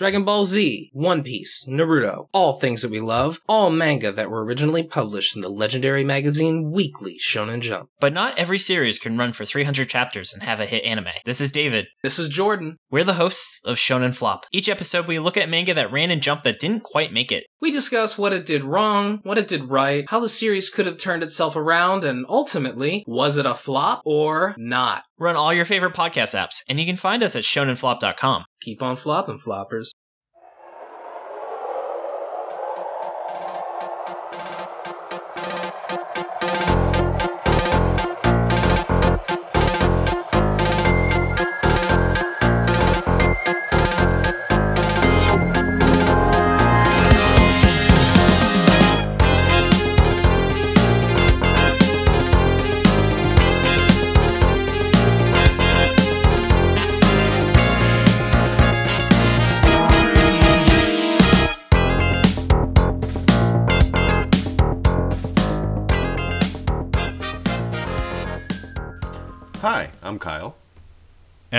Dragon Ball Z, One Piece, Naruto, all things that we love, all manga that were originally published in the legendary magazine Weekly Shonen Jump. But not every series can run for 300 chapters and have a hit anime. This is David. This is Jordan. We're the hosts of Shonen Flop. Each episode, we look at manga that ran in Jump that didn't quite make it. We discuss what it did wrong, what it did right, how the series could have turned itself around, and ultimately, was it a flop or not? Run all your favorite podcast apps, and you can find us at shonenflop.com. Keep on flopping, floppers.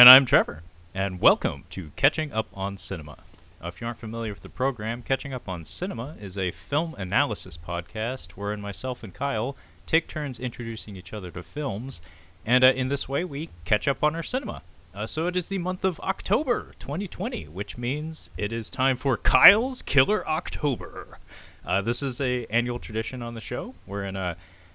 And I'm Trevor, and welcome to Catching Up on Cinema. If you aren't familiar with the program, Catching Up on Cinema is a film analysis podcast wherein myself and Kyle take turns introducing each other to films, and uh, in this way we catch up on our cinema. Uh, so it is the month of October 2020, which means it is time for Kyle's Killer October. Uh, this is a annual tradition on the show wherein uh,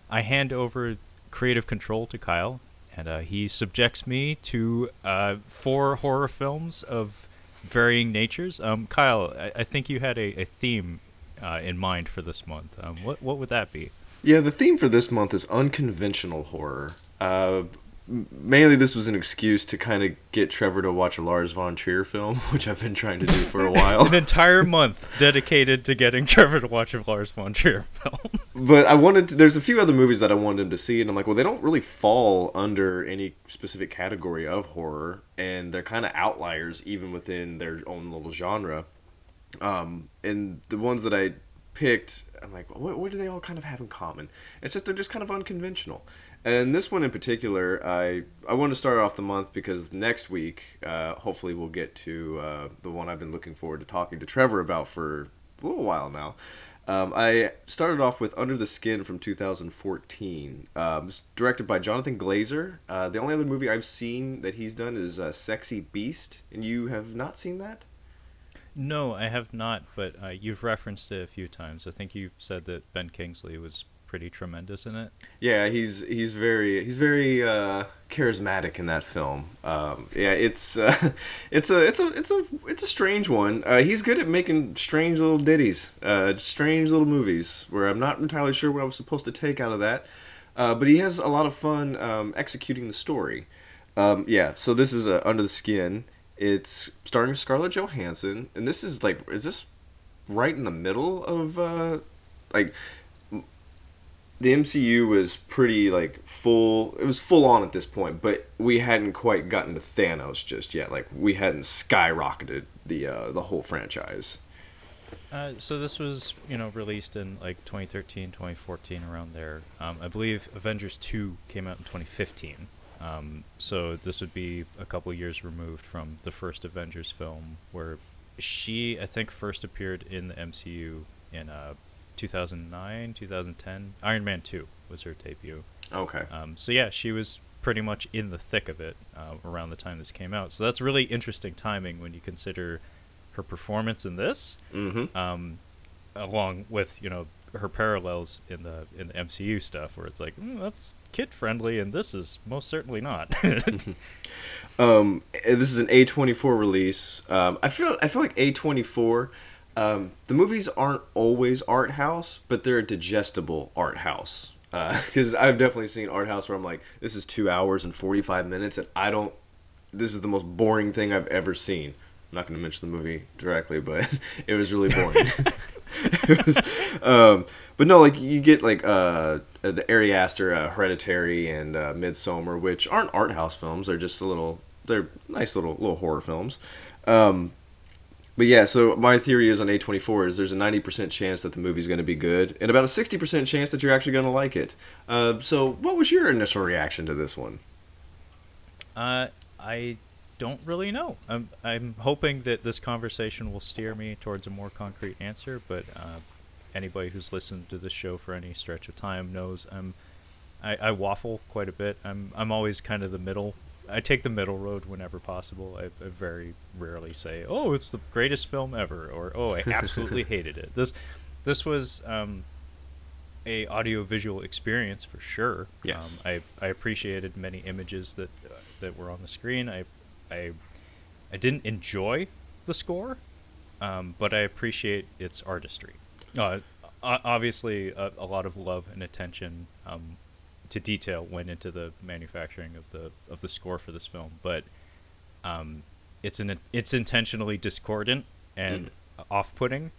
I hand over creative control to Kyle and uh, he subjects me to uh, four horror films of varying natures. Um, Kyle, I, I think you had a, a theme uh, in mind for this month. Um, what what would that be? Yeah, the theme for this month is unconventional horror. Mainly, this was an excuse to kind of get Trevor to watch a Lars von Trier film, which I've been trying to do for a while. An entire month dedicated to getting Trevor to watch a Lars von Trier film. but I wanted. To, there's a few other movies that I wanted him to see, and I'm like, well, they don't really fall under any specific category of horror, and they're kind of outliers even within their own little genre. Um, and the ones that I picked, I'm like, what, what do they all kind of have in common? It's just they're just kind of unconventional. And this one in particular, I I want to start off the month because next week, uh, hopefully, we'll get to uh, the one I've been looking forward to talking to Trevor about for a little while now. Um, I started off with Under the Skin from 2014. Um, directed by Jonathan Glazer. Uh, the only other movie I've seen that he's done is uh, Sexy Beast, and you have not seen that? no, I have not, but uh, you've referenced it a few times. I think you said that Ben Kingsley was pretty tremendous in it. Yeah, he's he's very he's very uh, charismatic in that film. Um, yeah, it's uh, it's a it's a it's a it's a strange one. Uh, he's good at making strange little ditties, uh, strange little movies where I'm not entirely sure what I was supposed to take out of that. Uh, but he has a lot of fun um, executing the story. Um, yeah, so this is uh, Under the Skin. It's starring Scarlett Johansson, and this is like is this right in the middle of like the MCU was pretty like full. It was full on at this point, but we hadn't quite gotten to Thanos just yet. Like we hadn't skyrocketed the uh, the whole franchise. Uh, so this was, you know, released in like 2013, 2014, around there. Um, I believe Avengers 2 came out in 2015. Um, so this would be a couple years removed from the first Avengers film, where she, I think, first appeared in the MCU in uh, 2009, 2010. Iron Man 2 was her debut. Okay. Um, so yeah, she was pretty much in the thick of it uh, around the time this came out. So that's really interesting timing when you consider her performance in this, Mm-hmm. um, along with you know her parallels in the in the MCU stuff, where it's like mm, that's kid friendly, and this is most certainly not. Um, this is an A twenty four release. Um, I feel I feel like A twenty four. Um, the movies aren't always art house, but they're a digestible art house. Because I've definitely seen art house where I'm like, this is two hours and forty five minutes, and I don't. This is the most boring thing I've ever seen. I'm not going to mention the movie directly, but it was really boring. was, um, but no, like you get like uh, the Ari Aster, uh, Hereditary, and uh, Midsommar, which aren't art house films. They're just a little, they're nice little little horror films. Um, but yeah, so my theory is on A24 is there's a 90% chance that the movie's going to be good, and about a 60% chance that you're actually going to like it. Uh, so what was your initial reaction to this one? Uh, I don't really know. I'm I'm hoping that this conversation will steer me towards a more concrete answer. But uh, anybody who's listened to this show for any stretch of time knows I'm I, I waffle quite a bit. I'm I'm always kind of the middle. I take the middle road whenever possible. I, I very rarely say, "Oh, it's the greatest film ever," or "Oh, I absolutely hated it." This this was um, a audiovisual experience for sure. Yes. Um, I I appreciated many images that uh, that were on the screen. I I I didn't enjoy the score, um, but I appreciate its artistry. Uh, obviously, a, a lot of love and attention um, to detail went into the manufacturing of the of the score for this film, but um, it's an it's intentionally discordant and off-putting.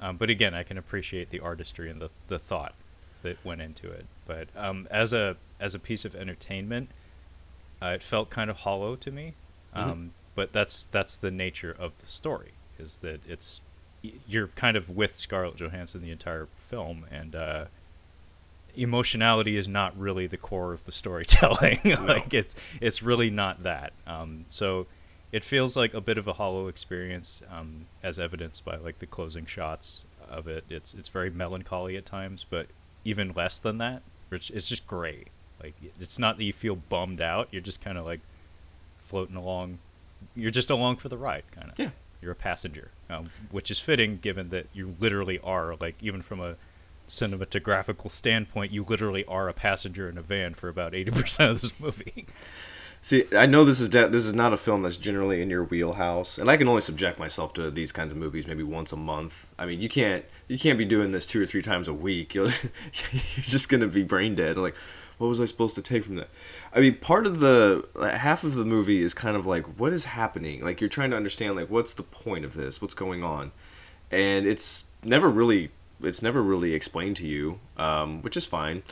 Um, but again, I can appreciate the artistry and the, the thought that went into it. But um, as a as a piece of entertainment, uh, it felt kind of hollow to me. Um, But that's that's the nature of the story is that it's you're kind of with Scarlett Johansson the entire film, and uh, emotionality is not really the core of the storytelling. like it's it's really not that. Um, so it feels like a bit of a hollow experience, um, as evidenced by like the closing shots of it. It's it's very melancholy at times, but even less than that. It's it's just gray. Like it's not that you feel bummed out. You're just kind of like floating along. You're just along for the ride, kind of. Yeah. You're a passenger, um, which is fitting given that you literally are like even from a cinematographical standpoint, you literally are a passenger in a van for about eighty percent of this movie. See, I know this is de- this is not a film that's generally in your wheelhouse, and I can only subject myself to these kinds of movies maybe once a month. I mean, you can't you can't be doing this two or three times a week. You'll, you're just gonna be brain dead. Like, what was I supposed to take from that? I mean, part of the like, half of the movie is kind of like, what is happening? Like, you're trying to understand like, what's the point of this? What's going on? And it's never really it's never really explained to you, um, which is fine.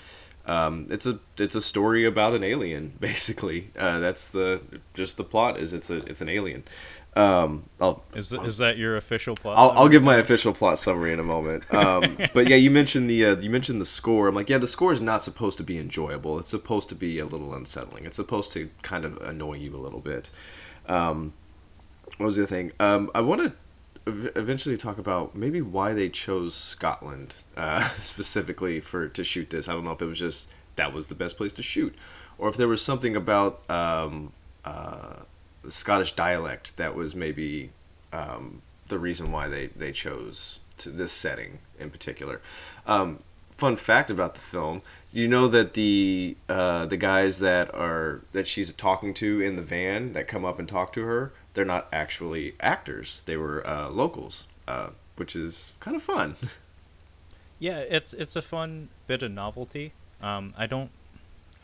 Um, it's a it's a story about an alien, basically. Uh, that's the just the plot is it's a it's an alien. Um, I'll Is th- is that your official plot? I'll, I'll give my official plot summary in a moment. Um, but yeah, you mentioned the uh, you mentioned the score. I'm like, yeah, the score is not supposed to be enjoyable. It's supposed to be a little unsettling. It's supposed to kind of annoy you a little bit. Um, what was the other thing? Um, I want to eventually talk about maybe why they chose Scotland uh, specifically for to shoot this. I don't know if it was just that was the best place to shoot, or if there was something about um, uh, the Scottish dialect that was maybe um, the reason why they, they chose to this setting in particular. Um, fun fact about the film: you know that the uh, the guys that are that she's talking to in the van that come up and talk to her, they're not actually actors. They were uh, locals, uh, which is kind of fun. Yeah, it's it's a fun bit of novelty. Um, I don't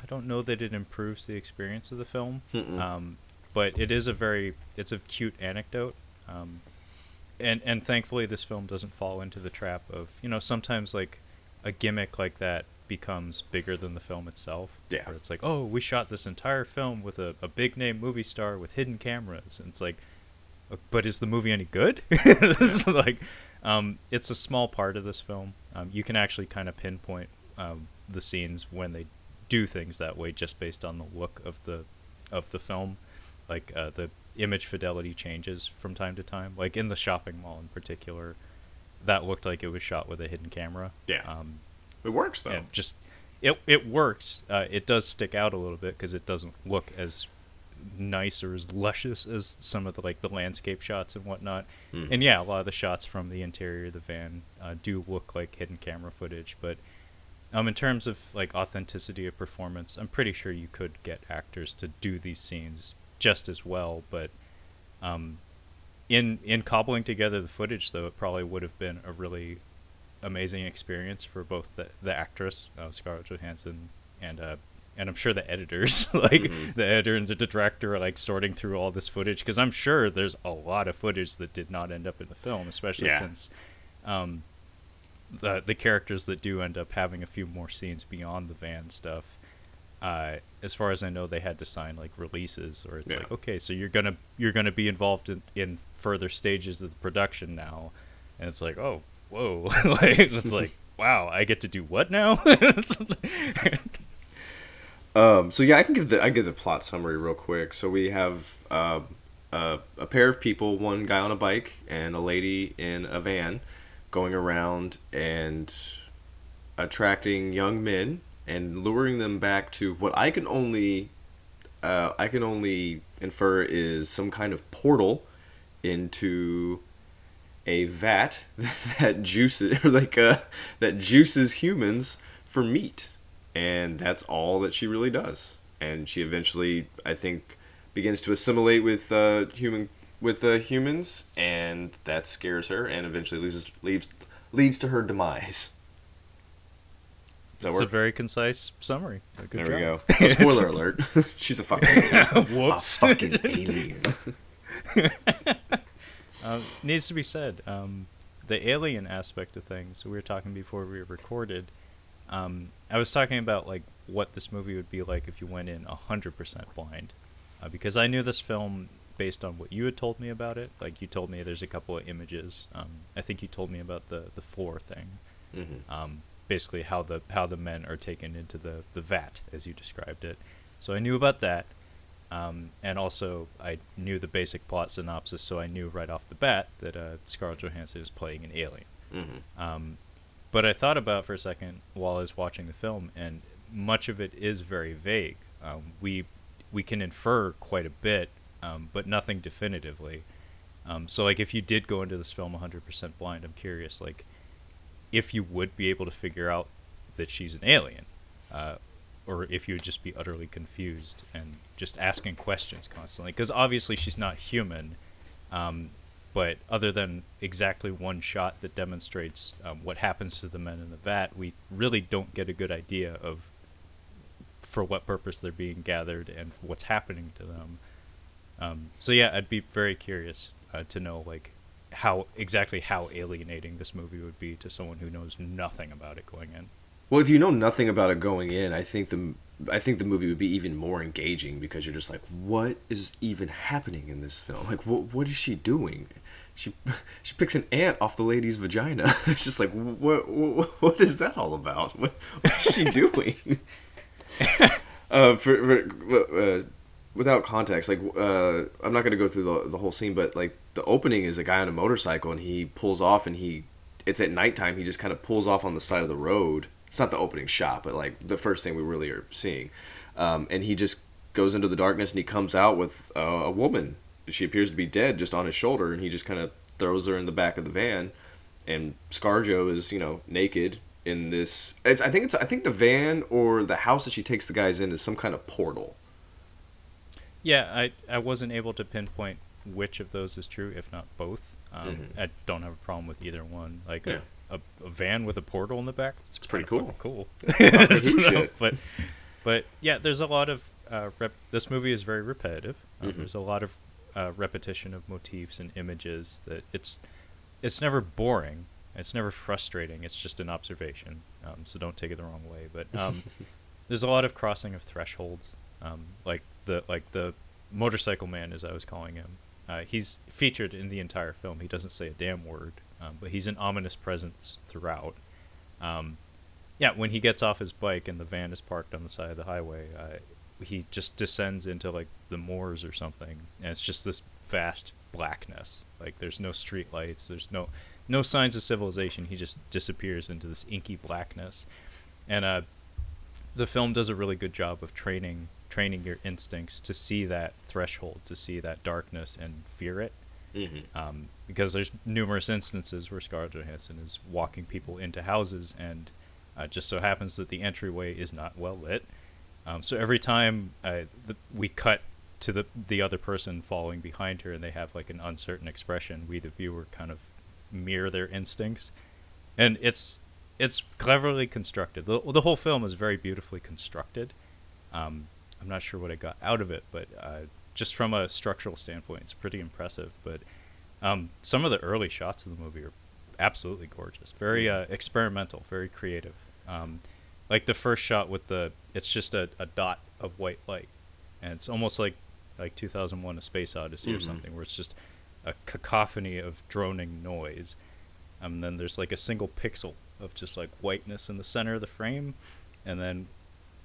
I don't know that it improves the experience of the film, um, but it is a very it's a cute anecdote. Um, and and thankfully this film doesn't fall into the trap of you know sometimes like a gimmick like that becomes bigger than the film itself. Yeah. Where it's like, oh, we shot this entire film with a, a big name movie star with hidden cameras, and it's like, "Uh, but is the movie any good? it's like, um, it's a small part of this film. Um, you can actually kind of pinpoint um, the scenes when they do things that way, just based on the look of the of the film. Like uh, the image fidelity changes from time to time. Like in the shopping mall in particular, that looked like it was shot with a hidden camera. Yeah. Um, It works though. and just it it works. Uh, it does stick out a little bit because it doesn't look as nice or as luscious as some of the like the landscape shots and whatnot. Hmm. And yeah, a lot of the shots from the interior of the van uh, do look like hidden camera footage, but. Um, in terms of like authenticity of performance, I'm pretty sure you could get actors to do these scenes just as well. But um, in in cobbling together the footage, though, it probably would have been a really amazing experience for both the the actress uh, Scarlett Johansson and uh and I'm sure the editors like the editor and the director are like sorting through all this footage because I'm sure there's a lot of footage that did not end up in the film, especially Yeah. since um, the the characters that do end up having a few more scenes beyond the van stuff. Uh, as far as I know, they had to sign like releases, or it's Yeah. like, okay, so you're gonna you're gonna be involved in, in further stages of the production now, and it's like, oh, whoa, like it's like, wow, I get to do what now? Um, so yeah, I can give the I give the plot summary real quick. So we have um, a, a pair of people, one guy on a bike and a lady in a van, going around and attracting young men and luring them back to what I can only uh, I can only infer is some kind of portal into a vat that juices or like uh, that juices humans for meat, and that's all that she really does. And she eventually, I think, begins to assimilate with uh, human with uh, humans, and that scares her, and eventually leads leads leads to her demise. That's a very concise summary. Good there job. we go. Oh, spoiler alert: she's a fucking Whoops. a fucking alien. Um, needs to be said, um, the alien aspect of things. We were talking before we recorded. Um, I was talking about like what this movie would be like if you went in hundred percent blind, uh, because I knew this film based on what you had told me about it. Like you told me there's a couple of images. Um, I think you told me about the the floor thing. hmm Um, basically, how the how the men are taken into the the vat, as you described it. So I knew about that. Um, and also, I knew the basic plot synopsis, so I knew right off the bat that uh, Scarlett Johansson is playing an alien. hmm Um, but I thought about for a second while I was watching the film, and much of it is very vague. Um, we we can infer quite a bit, um, but nothing definitively. Um, so, like, if you did go into this film 100% blind, I'm curious, like, if you would be able to figure out that she's an alien, uh, or if you would just be utterly confused and just asking questions constantly. Because obviously she's not human, um, but other than exactly one shot that demonstrates um, what happens to the men in the vat, we really don't get a good idea of for what purpose they're being gathered and what's happening to them. Um, so yeah, I'd be very curious uh, to know like how exactly how alienating this movie would be to someone who knows nothing about it going in. Well, if you know nothing about it going in, I think the I think the movie would be even more engaging because you're just like, what is even happening in this film? Like, what what is she doing? She she picks an ant off the lady's vagina. it's just like, what what, what is that all about? What, what is she doing? uh, for, for uh, without context, like uh, I'm not gonna go through the the whole scene, but like the opening is a guy on a motorcycle and he pulls off and he it's at nighttime. He just kind of pulls off on the side of the road. It's not the opening shot, but like the first thing we really are seeing, um, and he just goes into the darkness and he comes out with uh, a woman. She appears to be dead, just on his shoulder, and he just kind of throws her in the back of the van. And ScarJo is you know naked in this. It's I think it's I think the van or the house that she takes the guys in is some kind of portal. Yeah, I I wasn't able to pinpoint which of those is true, if not both. Um, Mhm. I don't have a problem with either one. Like Yeah. A, a, van with a portal in the back. It's, It's pretty cool. Cool. So. But but yeah, there's a lot of uh, rep- this movie is very repetitive. Uh, Mhm. There's a lot of uh, repetition of motifs and images that it's it's never boring. It's never frustrating. It's just an observation. Um, so don't take it the wrong way. But um, there's a lot of crossing of thresholds. Um, like the like the motorcycle man, as I was calling him. Uh, he's featured in the entire film. He doesn't say a damn word, um, but he's an ominous presence throughout. Um, yeah, when he gets off his bike and the van is parked on the side of the highway, uh, he just descends into like the moors or something, and it's just this vast blackness. Like there's no street lights, there's no no signs of civilization. He just disappears into this inky blackness, and uh, the film does a really good job of training training your instincts to see that threshold, to see that darkness and fear it Mm-hmm. um, because there's numerous instances where Scarlett Johansson is walking people into houses, and uh, just so happens that the entryway is not well lit. Um, so every time uh, the, we cut to the the other person following behind her, and they have like an uncertain expression, we the viewer kind of mirror their instincts, and it's it's cleverly constructed. The, the whole film is very beautifully constructed. Um, I'm not sure what I got out of it, but uh, just from a structural standpoint, it's pretty impressive. But um, some of the early shots of the movie are absolutely gorgeous, very uh, experimental, very creative. Um, like the first shot with the, it's just a, a dot of white light, and it's almost like like 2001: A Space Odyssey or Mhm. something, where it's just a cacophony of droning noise. And then there's like a single pixel of just like whiteness in the center of the frame, and then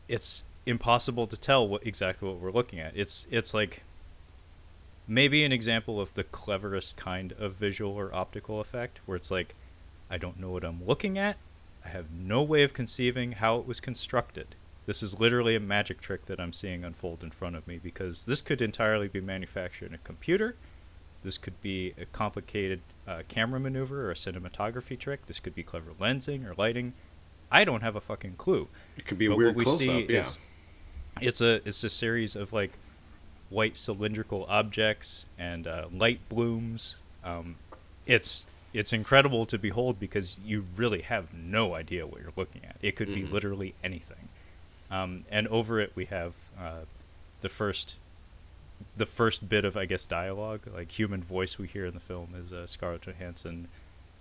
it's impossible to tell what exactly what we're looking at. It's it's like maybe an example of the cleverest kind of visual or optical effect, where it's like, I don't know what I'm looking at. I have no way of conceiving how it was constructed. This is literally a magic trick that I'm seeing unfold in front of me because this could entirely be manufactured in a computer. This could be a complicated uh, camera maneuver or a cinematography trick. This could be clever lensing or lighting. I don't have a fucking clue. It could be a weird what we close see up. Yeah. is it's a it's a series of like white cylindrical objects and uh, light blooms. Um, it's it's incredible to behold because you really have no idea what you're looking at. It could be Mhm. literally anything. Um, and over it we have uh, the first the first bit of I guess dialogue, like human voice we hear in the film is uh, Scarlett Johansson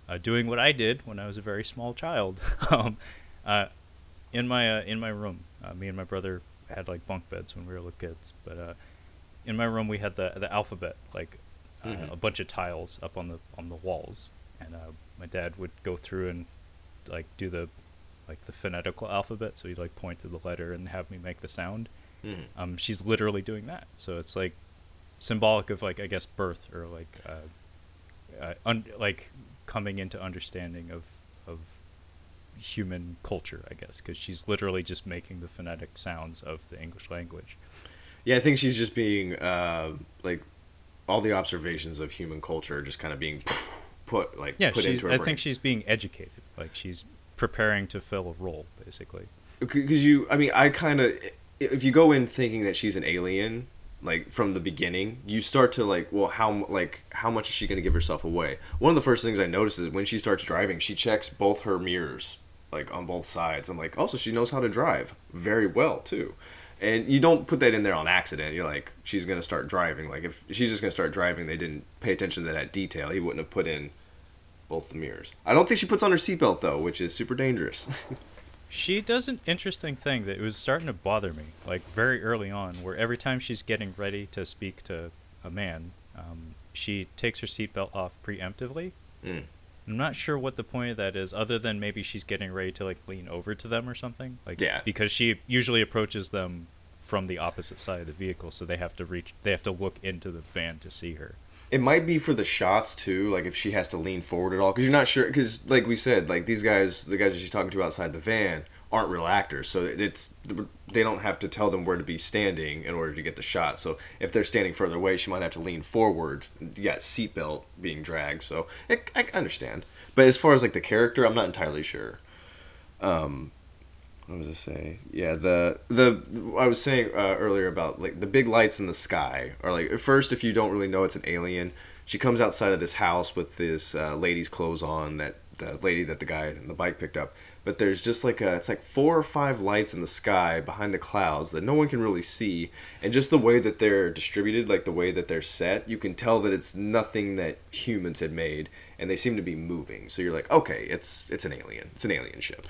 uh, doing what I did when I was a very small child. um, uh, in my uh, in my room, uh, me and my brother had like bunk beds when we were little kids. But uh, in my room, we had the the alphabet, like uh, Mhm. a bunch of tiles up on the on the walls, and uh, my dad would go through and like do the like the phonetical alphabet. So he'd like point to the letter and have me make the sound. Mhm. Um, she's literally doing that. So it's like symbolic of like I guess birth or like uh, uh, un- like coming into understanding of of human culture, I guess, because she's literally just making the phonetic sounds of the English language. Yeah, I think she's just being uh, like all the observations of human culture just kind of being put like Yeah, put she's, into her I brain. think she's being educated. Like she's preparing to fill a role, basically. because you i mean i kind of if you go in thinking that she's an alien like from the beginning you start to like well how like how much is she going to give herself away one of the first things i notice is when she starts driving she checks both her mirrors like on both sides i'm like also she knows how to drive very well too and you don't put that in there on accident you're like she's going to start driving like if she's just going to start driving they didn't pay attention to that detail he wouldn't have put in both the mirrors i don't think she puts on her seatbelt though which is super dangerous She does an interesting thing that it was starting to bother me, like very early on, where every time she's getting ready to speak to a man, um, she takes her seatbelt off preemptively. Mm. I'm not sure what the point of that is, other than maybe she's getting ready to like lean over to them or something. Like, Yeah. because she usually approaches them from the opposite side of the vehicle, so they have to reach, they have to look into the van to see her. It might be for the shots too, like if she has to lean forward at all, because you're not sure. Because like we said, like these guys, the guys that she's talking to outside the van, aren't real actors, so it's they don't have to tell them where to be standing in order to get the shot. So if they're standing further away, she might have to lean forward. You got seatbelt being dragged, so it, I understand. But as far as like the character, I'm not entirely sure. Um, what was I say? Yeah, the the I was saying uh, earlier about like the big lights in the sky are like at first if you don't really know it's an alien, she comes outside of this house with this uh, lady's clothes on that the lady that the guy in the bike picked up. But there's just like a it's like four or five lights in the sky behind the clouds that no one can really see, and just the way that they're distributed, like the way that they're set, you can tell that it's nothing that humans had made, and they seem to be moving. So you're like, okay, it's it's an alien, it's an alien ship.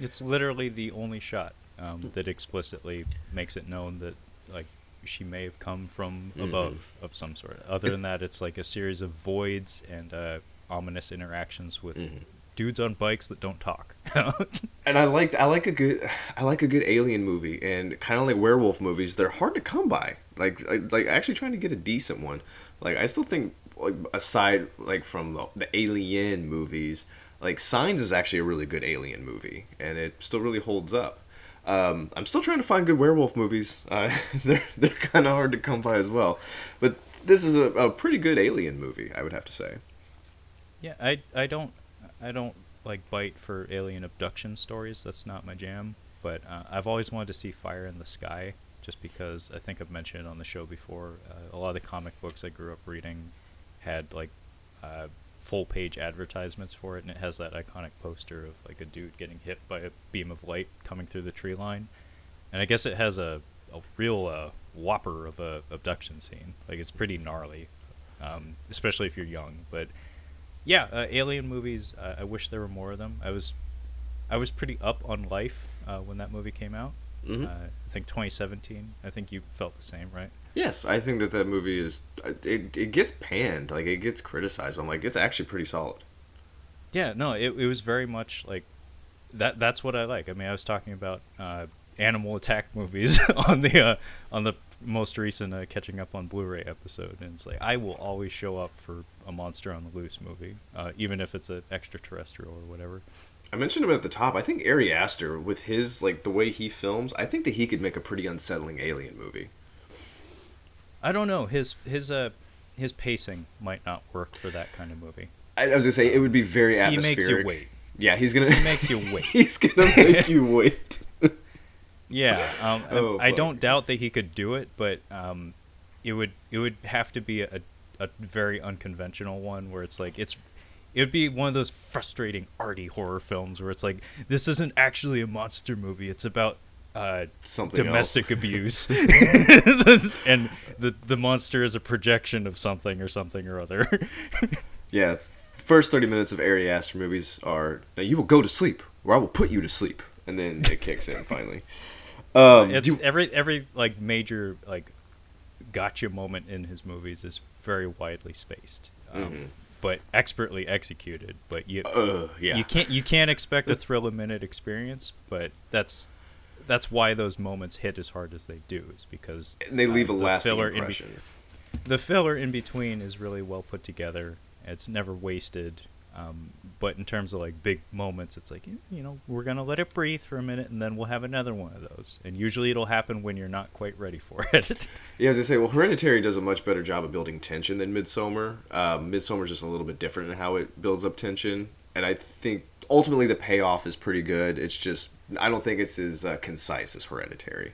It's literally the only shot um, that explicitly makes it known that like she may have come from Mhm. above of some sort. Other than that, it's like a series of voids and uh, ominous interactions with Mhm. Dudes on bikes that don't talk. And I like I like a good I like a good alien movie and kind of like werewolf movies. They're hard to come by. Like I- like actually trying to get a decent one. Like I still think like aside like from the, the alien movies, like Signs is actually a really good alien movie and it still really holds up. Um, I'm still trying to find good werewolf movies. Uh, they're they're kind of hard to come by as well. But this is a, a pretty good alien movie, I would have to say. yeah, I I don't I don't like bite for alien abduction stories. That's not my jam. But uh, I've always wanted to see Fire in the Sky, just because I think I've mentioned it on the show before. Uh, a lot of the comic books I grew up reading had like uh, full page advertisements for it, and it has that iconic poster of like a dude getting hit by a beam of light coming through the tree line. And I guess it has a, a real uh, whopper of a abduction scene. Like it's pretty gnarly, um, especially if you're young. But yeah, uh, alien movies. Uh, I wish there were more of them. I was, I was pretty up on Life uh, when that movie came out. Mhm. Uh, I think 2017. I think you felt the same, right? Yes, I think that that movie is it, it gets panned, like it gets criticized. I'm like it's actually pretty solid. Yeah, no, it it was very much like that. That's what I like. I mean, I was talking about uh, animal attack movies on the uh, on the most recent uh, catching up on Blu-ray episode, and it's like I will always show up for a Monster on the Loose movie, uh, even if it's an extraterrestrial or whatever. I mentioned him at the top. I think Ari Aster, with his like the way he films, I think that he could make a pretty unsettling alien movie. I don't know his his uh his pacing might not work for that kind of movie. I, I was gonna say it would be very atmospheric. He makes you wait. Yeah, he's gonna He makes you wait. he's gonna make you wait. Yeah, um, I- Oh, I, fuck. don't doubt that he could do it, but um, it would it would have to be a, a very unconventional one where it's like it's it would be one of those frustrating arty horror films where it's like this isn't actually a monster movie; it's about uh, Something domestic abuse, and the the monster is a projection of something or something or other. Yeah, first thirty minutes of Ari Aster movies are you will go to sleep, or I will put you to sleep, and then it kicks in finally. Um, it's you- every every like major like gotcha moment in his movies is very widely spaced um, but expertly executed but you uh, yeah, you can't you can't expect a thrill a minute experience but that's that's why those moments hit as hard as they do is because and they leave a uh, the lasting filler in be- impression. the filler in between is really well put together. It's never wasted. Um, but in terms of like big moments, it's like you know we're gonna let it breathe for a minute, and then we'll have another one of those. And usually it'll happen when you're not quite ready for it. Yeah, as I say, well, Hereditary does a much better job of building tension than Midsommar. Um, Midsommar's just a little bit different in how it builds up tension, and I think ultimately the payoff is pretty good. It's just I don't think it's as uh, concise as Hereditary.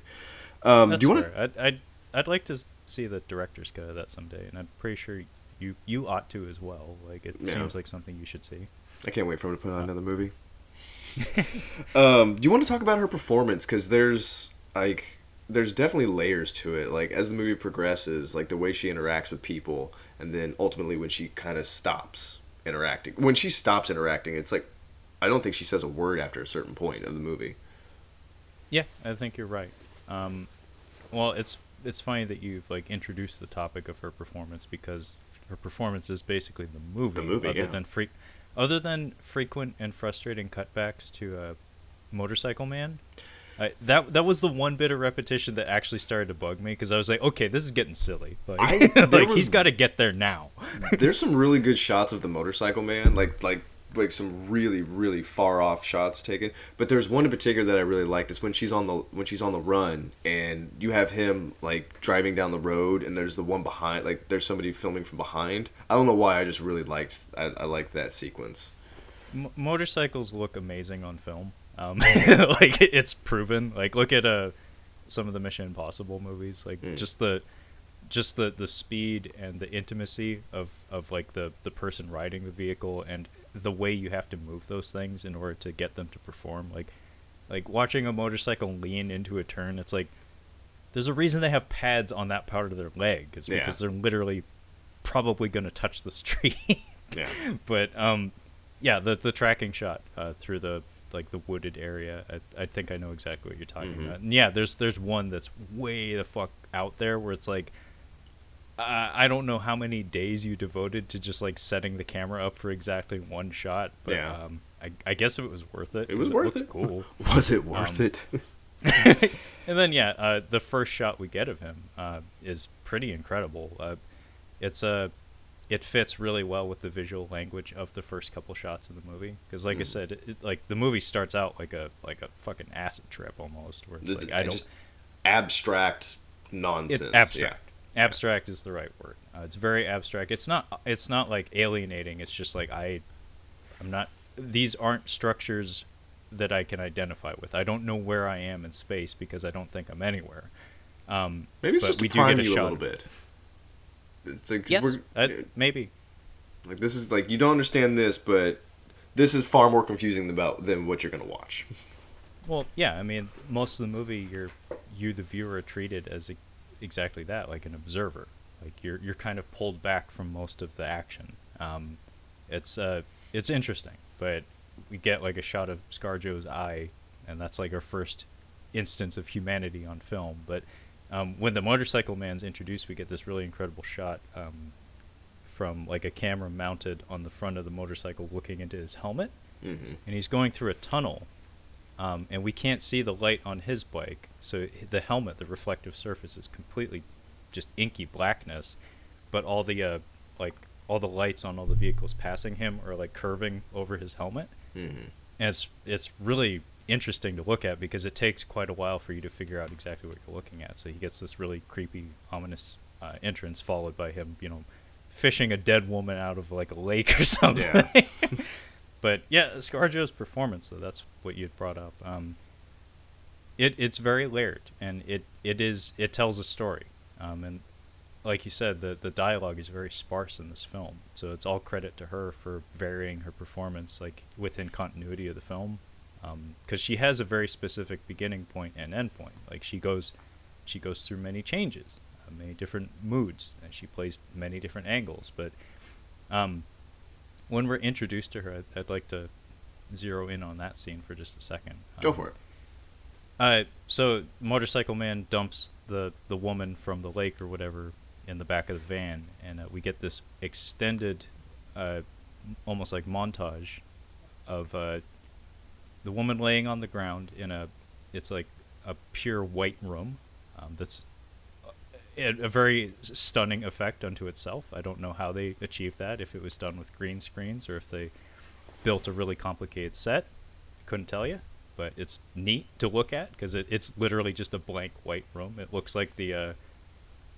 Um, That's do you want to? I'd, I'd I'd like to see the director's cut of that someday, and I'm pretty sure you you ought to as well. Like it Yeah. seems like something you should see. I can't wait for him to put on another movie. um, do you want to talk about her performance? Because there's like there's definitely layers to it. Like as the movie progresses, like the way she interacts with people, and then ultimately when she kind of stops interacting. When she stops interacting, it's like I don't think she says a word after a certain point of the movie. Yeah, I think you're right. Um, well, it's it's funny that you've like introduced the topic of her performance because her performance is basically the movie. The movie, other yeah. than fre- other than frequent and frustrating cutbacks to uh, Motorcycle Man. I, that that was the one bit of repetition that actually started to bug me because I was like, okay, this is getting silly. Like, I- like was- he's got to get there now. There's some really good shots of the motorcycle man, like like like some really really far off shots taken. But there's one in particular that I really liked. It's when she's on the when she's on the run and you have him like driving down the road, and there's the one behind. Like there's somebody filming from behind. I don't know why. I just really liked I, I liked that sequence. M- motorcycles look amazing on film. Um, like it's proven. Like look at uh some of the Mission Impossible movies. Like Mm. just the just the the speed and the intimacy of of like the the person riding the vehicle and the way you have to move those things in order to get them to perform. Like like watching a motorcycle lean into a turn. It's like there's a reason they have pads on that part of their leg. It's Yeah. because they're literally probably going to touch the street Yeah. but um yeah the the tracking shot uh through the like the wooded area i, I think i know exactly what you're talking Mhm. about and yeah there's there's one that's way the fuck out there where it's like uh, i don't know how many days you devoted to just like setting the camera up for exactly one shot but Yeah. um I, I guess it was worth it It was worth looked it. cool Was it worth Um, it? and then yeah, uh, the first shot we get of him uh, is pretty incredible. Uh, it's a it fits really well with the visual language of the first couple shots of the movie because, like I Mm. said, it, it- like the movie starts out like a like a fucking acid trip almost, where it's The- like I don't. just abstract nonsense. It, abstract. Abstract is the right word. Uh, it's very abstract. It's not. It's not like alienating. It's just like I, I'm not. These aren't structures that I can identify with. I don't know where I am in space because I don't think I'm anywhere. Um, Maybe it's but just we to do prime get a you a shot little of it. bit. It's like Yes, we're- uh, maybe. like this is like you don't understand this, but this is far more confusing than about than what you're gonna watch. Well, yeah. I mean, most of the movie, you're you the viewer are treated as e- exactly that, like an observer. Like you're you're kind of pulled back from most of the action. Um, it's uh it's interesting, but we get like a shot of ScarJo's eye, and that's like our first instance of humanity on film. But um, when the motorcycle man's introduced, we get this really incredible shot um, from like a camera mounted on the front of the motorcycle, looking into his helmet Mm-hmm. and he's going through a tunnel um, and we can't see the light on his bike. So the helmet, the reflective surface, is completely just inky blackness, but all the uh, like all the lights on all the vehicles passing him are like curving over his helmet, Mm-hmm. and it's it's really interesting to look at because it takes quite a while for you to figure out exactly what you're looking at. So he gets this really creepy, ominous uh, entrance, followed by him, you know, fishing a dead woman out of like a lake or something. but yeah, ScarJo's performance, though, that's what you'd brought up. Um, it it's very layered, and it it is it tells a story, um, and like you said, the the dialogue is very sparse in this film. So it's all credit to her for varying her performance, like within continuity of the film, because she has a very specific beginning point and end point. Like she goes, she goes through many changes, uh, many different moods, and she plays many different angles. But um, when we're introduced to her, I'd, I'd like to zero in on that scene for just a second. Go Um, for it. uh, so motorcycle man dumps the the woman from the lake or whatever in the back of the van, and uh, we get this extended, uh, almost like montage, of uh, the woman laying on the ground in a, it's like a pure white room, um, that's a, very stunning effect unto itself. I don't know how they achieved that. If it was done with green screens or if they built a really complicated set, couldn't tell you but it's neat to look at because it, it's literally just a blank white room. It looks like the uh,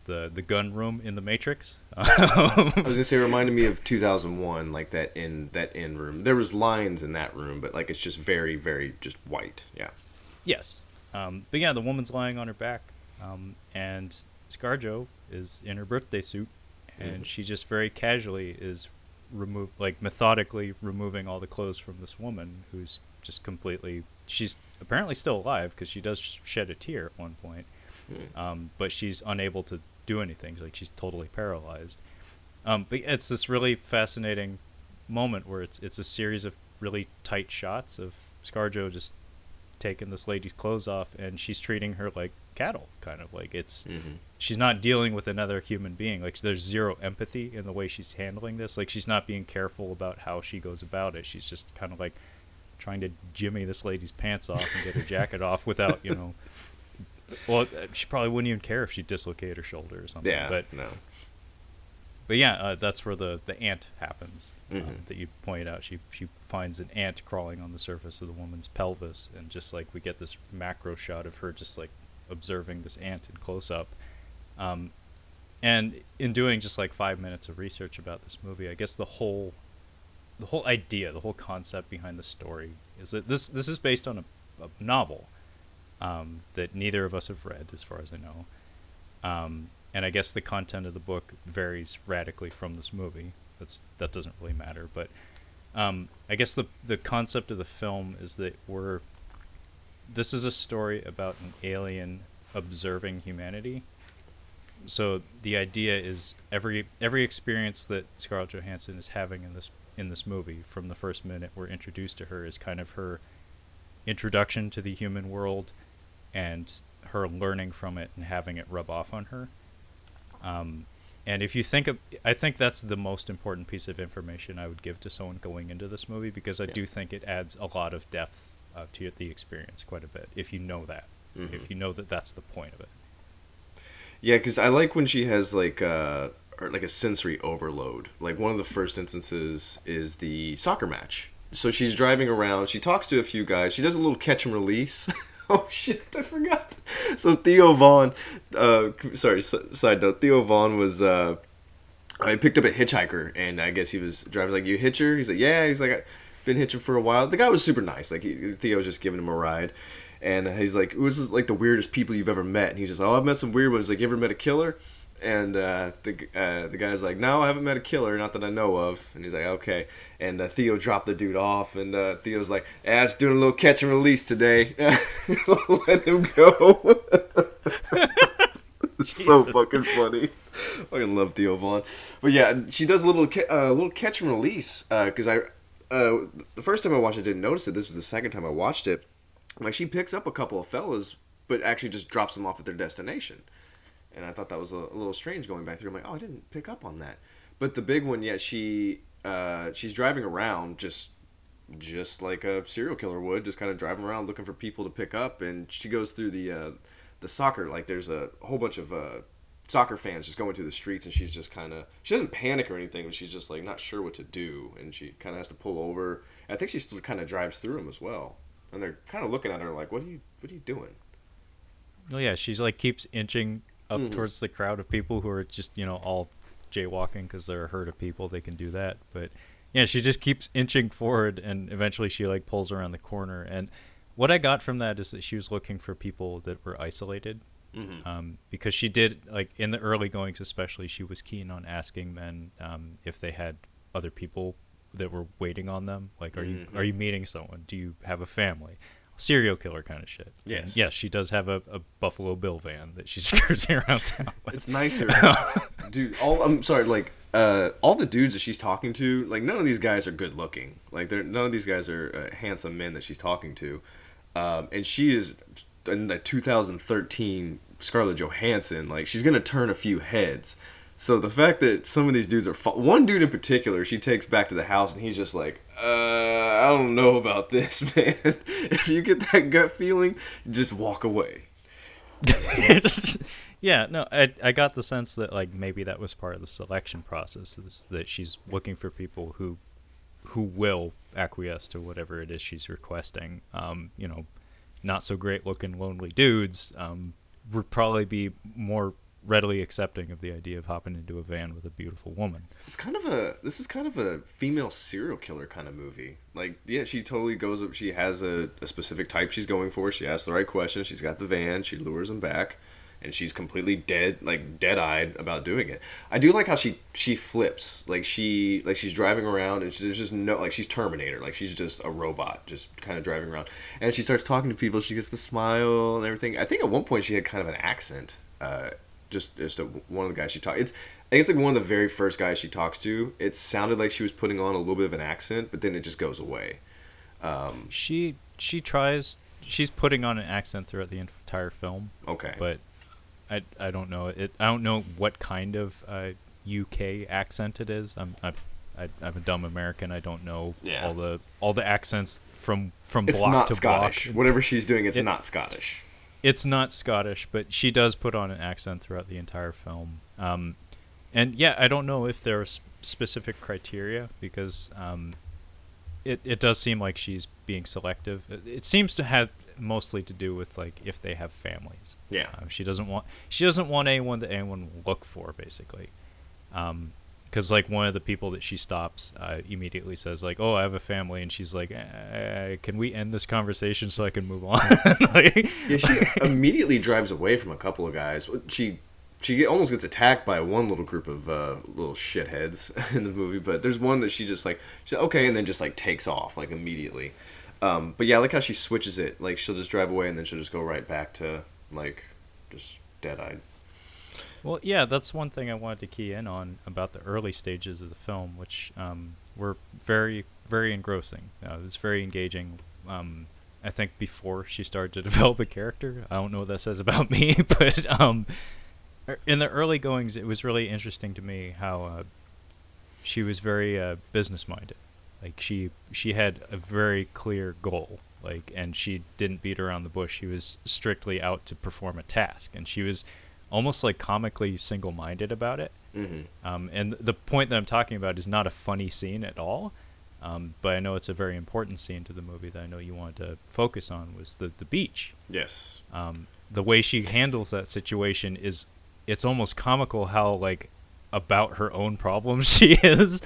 the the gun room in the Matrix. I was gonna say, it reminded me of 2001, like that in that in room. There was lines in that room, but like it's just very, very just white. Yeah. yes, um, but yeah, the woman's lying on her back, um, and ScarJo is in her birthday suit, and Mhm. she just very casually is remove like methodically removing all the clothes from this woman who's just completely she's apparently still alive because she does shed a tear at one point Mm. um, but she's unable to do anything like she's totally paralyzed um, but it's this really fascinating moment where it's it's a series of really tight shots of scarjo just taking this lady's clothes off and she's treating her like cattle kind of like it's Mhm. she's not dealing with another human being like there's zero empathy in the way she's handling this like she's not being careful about how she goes about it she's just kind of like trying to jimmy this lady's pants off and get her jacket off without you know well uh, she probably wouldn't even care if she dislocated her shoulder or something Yeah. but no. but yeah uh, that's where the the ant happens um, Mhm. that you pointed out she she finds an ant crawling on the surface of the woman's pelvis and just like we get this macro shot of her just like observing this ant in close up um, and in doing just like five minutes of research about this movie i guess the whole the whole idea the whole concept behind the story is that this this is based on a, a novel um, that neither of us have read as far as i know. Um, and I guess the content of the book varies radically from this movie. That's that doesn't really matter, but um, I guess the the concept of the film is that we're this is a story about an alien observing humanity. So the idea is every every experience that Scarlett Johansson is having in this in this movie from the first minute we're introduced to her is kind of her introduction to the human world and her learning from it and having it rub off on her. Um, and if you think of, I think that's the most important piece of information I would give to someone going into this movie because I Yeah. do think it adds a lot of depth uh, to the experience quite a bit if you know that. Mhm. If you know that that's the point of it. Yeah, because I like when she has like uh or like a sensory overload. Like one of the first instances is the soccer match. So she's driving around. She talks to a few guys. She does a little catch and release. oh shit! I forgot. So Theo Von, uh, sorry. s- Side note: Theo Von was uh, I picked up a hitchhiker, and I guess he was driving like, "You hitcher?" He's like, "Yeah." He's like, "I've been hitching for a while." The guy was super nice. Like he, Theo was just giving him a ride, and he's like, "Who's this, like the weirdest people you've ever met?" And he's just, "Oh, I've met some weird ones. Like, you ever met a killer?" And uh, the uh, the guy's like, "No, I haven't met a killer, not that I know of." And he's like, "Okay." And uh, Theo dropped the dude off, and uh, Theo's like, "Ah, it's doing a little catch and release today. Let him go." It's so fucking funny. I fucking love Theo Von. But yeah, she does a little ca- uh, little catch and release because I uh, the first time I watched it I didn't notice it. This was the second time I watched it. Like she picks up a couple of fellas, but actually just drops them off at their destination. And I thought that was a, a little strange going back through. I'm like, oh, I didn't pick up on that. But the big one, yeah, she uh, she's driving around just just like a serial killer would, just kind of driving around looking for people to pick up. And she goes through the uh, the soccer like there's a whole bunch of uh, soccer fans just going through the streets, and she's just kind of she doesn't panic or anything, but she's just like not sure what to do, and she kind of has to pull over. I think she still kind of drives through them as well, and they're kind of looking at her like, "What are you What are you doing?" Well, yeah, she's like keeps inching up Mhm. towards the crowd of people who are just you know all jaywalking because they're a herd of people. They can do that, but yeah, she just keeps inching forward, and eventually she like pulls around the corner. And what I got from that is that she was looking for people that were isolated, Mm-hmm. um, because she did like in the early goings, especially she was keen on asking men um, if they had other people that were waiting on them. Like, are you Mhm. are you meeting someone? Do you have a family? Serial killer kind of shit. And Yes. yes, she does have a, a Buffalo Bill van that she's cruising around town with. It's nicer, dude. All I'm sorry, like uh, all the dudes that she's talking to, like none of these guys are good looking. Like they're none of these guys are uh, handsome men that she's talking to, um, and she is in the 2013 Scarlett Johansson. Like she's gonna turn a few heads. So the fact that some of these dudes are one dude in particular, she takes back to the house, and he's just like, uh, I don't know about this, man. if you get that gut feeling, just walk away. yeah, no, I I got the sense that like maybe that was part of the selection process is that she's looking for people who who will acquiesce to whatever it is she's requesting. Um, you know, not so great looking lonely dudes um, would probably be more readily accepting of the idea of hopping into a van with a beautiful woman. It's kind of a this is kind of a female serial killer kind of movie. Like, yeah, she totally goes up. She has a, a specific type she's going for. She asks the right questions. She's got the van. She lures him back, and she's completely dead, like dead eyed about doing it. I do like how she she flips. Like she like she's driving around, and she, there's just no like she's Terminator. Like she's just a robot, just kind of driving around. And she starts talking to people. She gets the smile and everything. I think at one point she had kind of an accent. Uh, just just a, one of the guys she talked. It's I think it's like one of the very first guys she talks to. It sounded like she was putting on a little bit of an accent, but then it just goes away. Um, She she tries she's putting on an accent throughout the entire film. okay, but I, I don't know it. I don't know what kind of uh, UK accent it is. I'm I, I, I'm a dumb American. I don't know Yeah. all the all the accents from from it's block not to Scottish. block. Whatever she's doing, it's It- not Scottish. It's not Scottish, but she does put on an accent throughout the entire film. Um, and yeah, I don't know if there are s- specific criteria because um, it it does seem like she's being selective. It, it seems to have mostly to do with like if they have families. Yeah. Um, she doesn't want she doesn't want anyone that anyone will look for basically. Um, because like one of the people that she stops uh, immediately says like, "Oh, I have a family," and she's like, eh, "Can we end this conversation so I can move on?" like, Yeah, she immediately drives away from a couple of guys. She she almost gets attacked by one little group of uh, little shitheads in the movie, but there's one that she just like, she, okay, and then just like takes off like immediately. Um, but yeah, I like how she switches it. Like she'll just drive away and then she'll just go right back to like just dead eyed. Well, yeah, that's one thing I wanted to key in on about the early stages of the film, which um, were very, very engrossing. Uh, it was very engaging. Um, I think before she started to develop a character, I don't know what that says about me, but um, er- in the early goings, it was really interesting to me how uh, she was very uh, business minded. Like she, she had a very clear goal. Like, and she didn't beat around the bush. She was strictly out to perform a task, and she was almost like comically single-minded about it. Mm-hmm. Um, and the point that I'm talking about is not a funny scene at all, um, but I know it's a very important scene to the movie that I know you wanted to focus on was the the beach. Yes. Um, the way she handles that situation is it's almost comical how like about her own problems she is.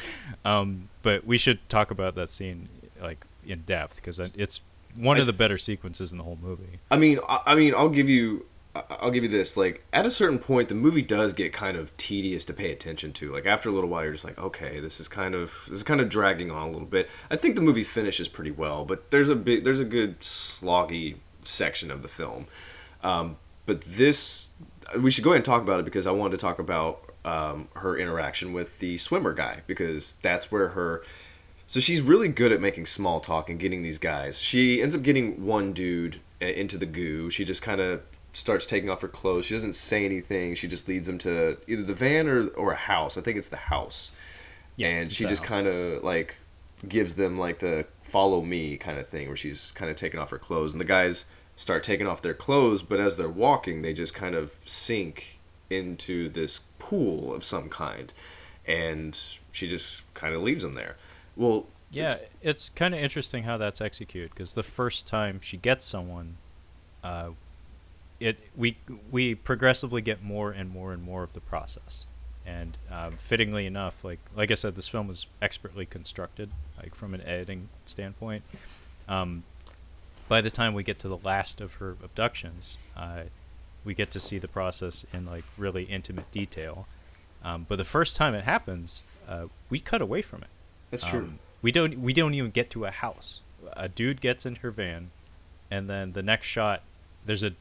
Um, but we should talk about that scene like in depth because it's one of the better sequences in the whole movie. I mean, I, I mean, I'll give you, I'll give you this. Like, at a certain point, the movie does get kind of tedious to pay attention to. Like, after a little while, you're just like, okay, this is kind of, this is kind of dragging on a little bit. I think the movie finishes pretty well, but there's a big, there's a good sloggy section of the film. Um, but this, we should go ahead and talk about it because I wanted to talk about um, her interaction with the swimmer guy because that's where her so she's really good at making small talk and getting these guys. She ends up getting one dude uh, into the goo. She just kind of starts taking off her clothes. She doesn't say anything. She just leads them to either the van or or a house. I think it's the house. Yeah, and she just kind of like gives them like the follow me kind of thing, where she's kind of taking off her clothes, and the guys start taking off their clothes, but as they're walking, they just kind of sink into this pool of some kind, and she just kind of leaves them there. Well, Yeah, it's- it's, kind of interesting how that's executed because the first time she gets someone, uh, it we we progressively get more and more and more of the process, and um, fittingly enough, like like I said, this film was expertly constructed, like from an editing standpoint. Um, by the time we get to the last of her abductions, uh, we get to see the process in like really intimate detail. Um, but the first time it happens, uh, we cut away from it. that's true. Um, we don't we don't even get to a house. A dude gets in her van, and then the next shot, there's a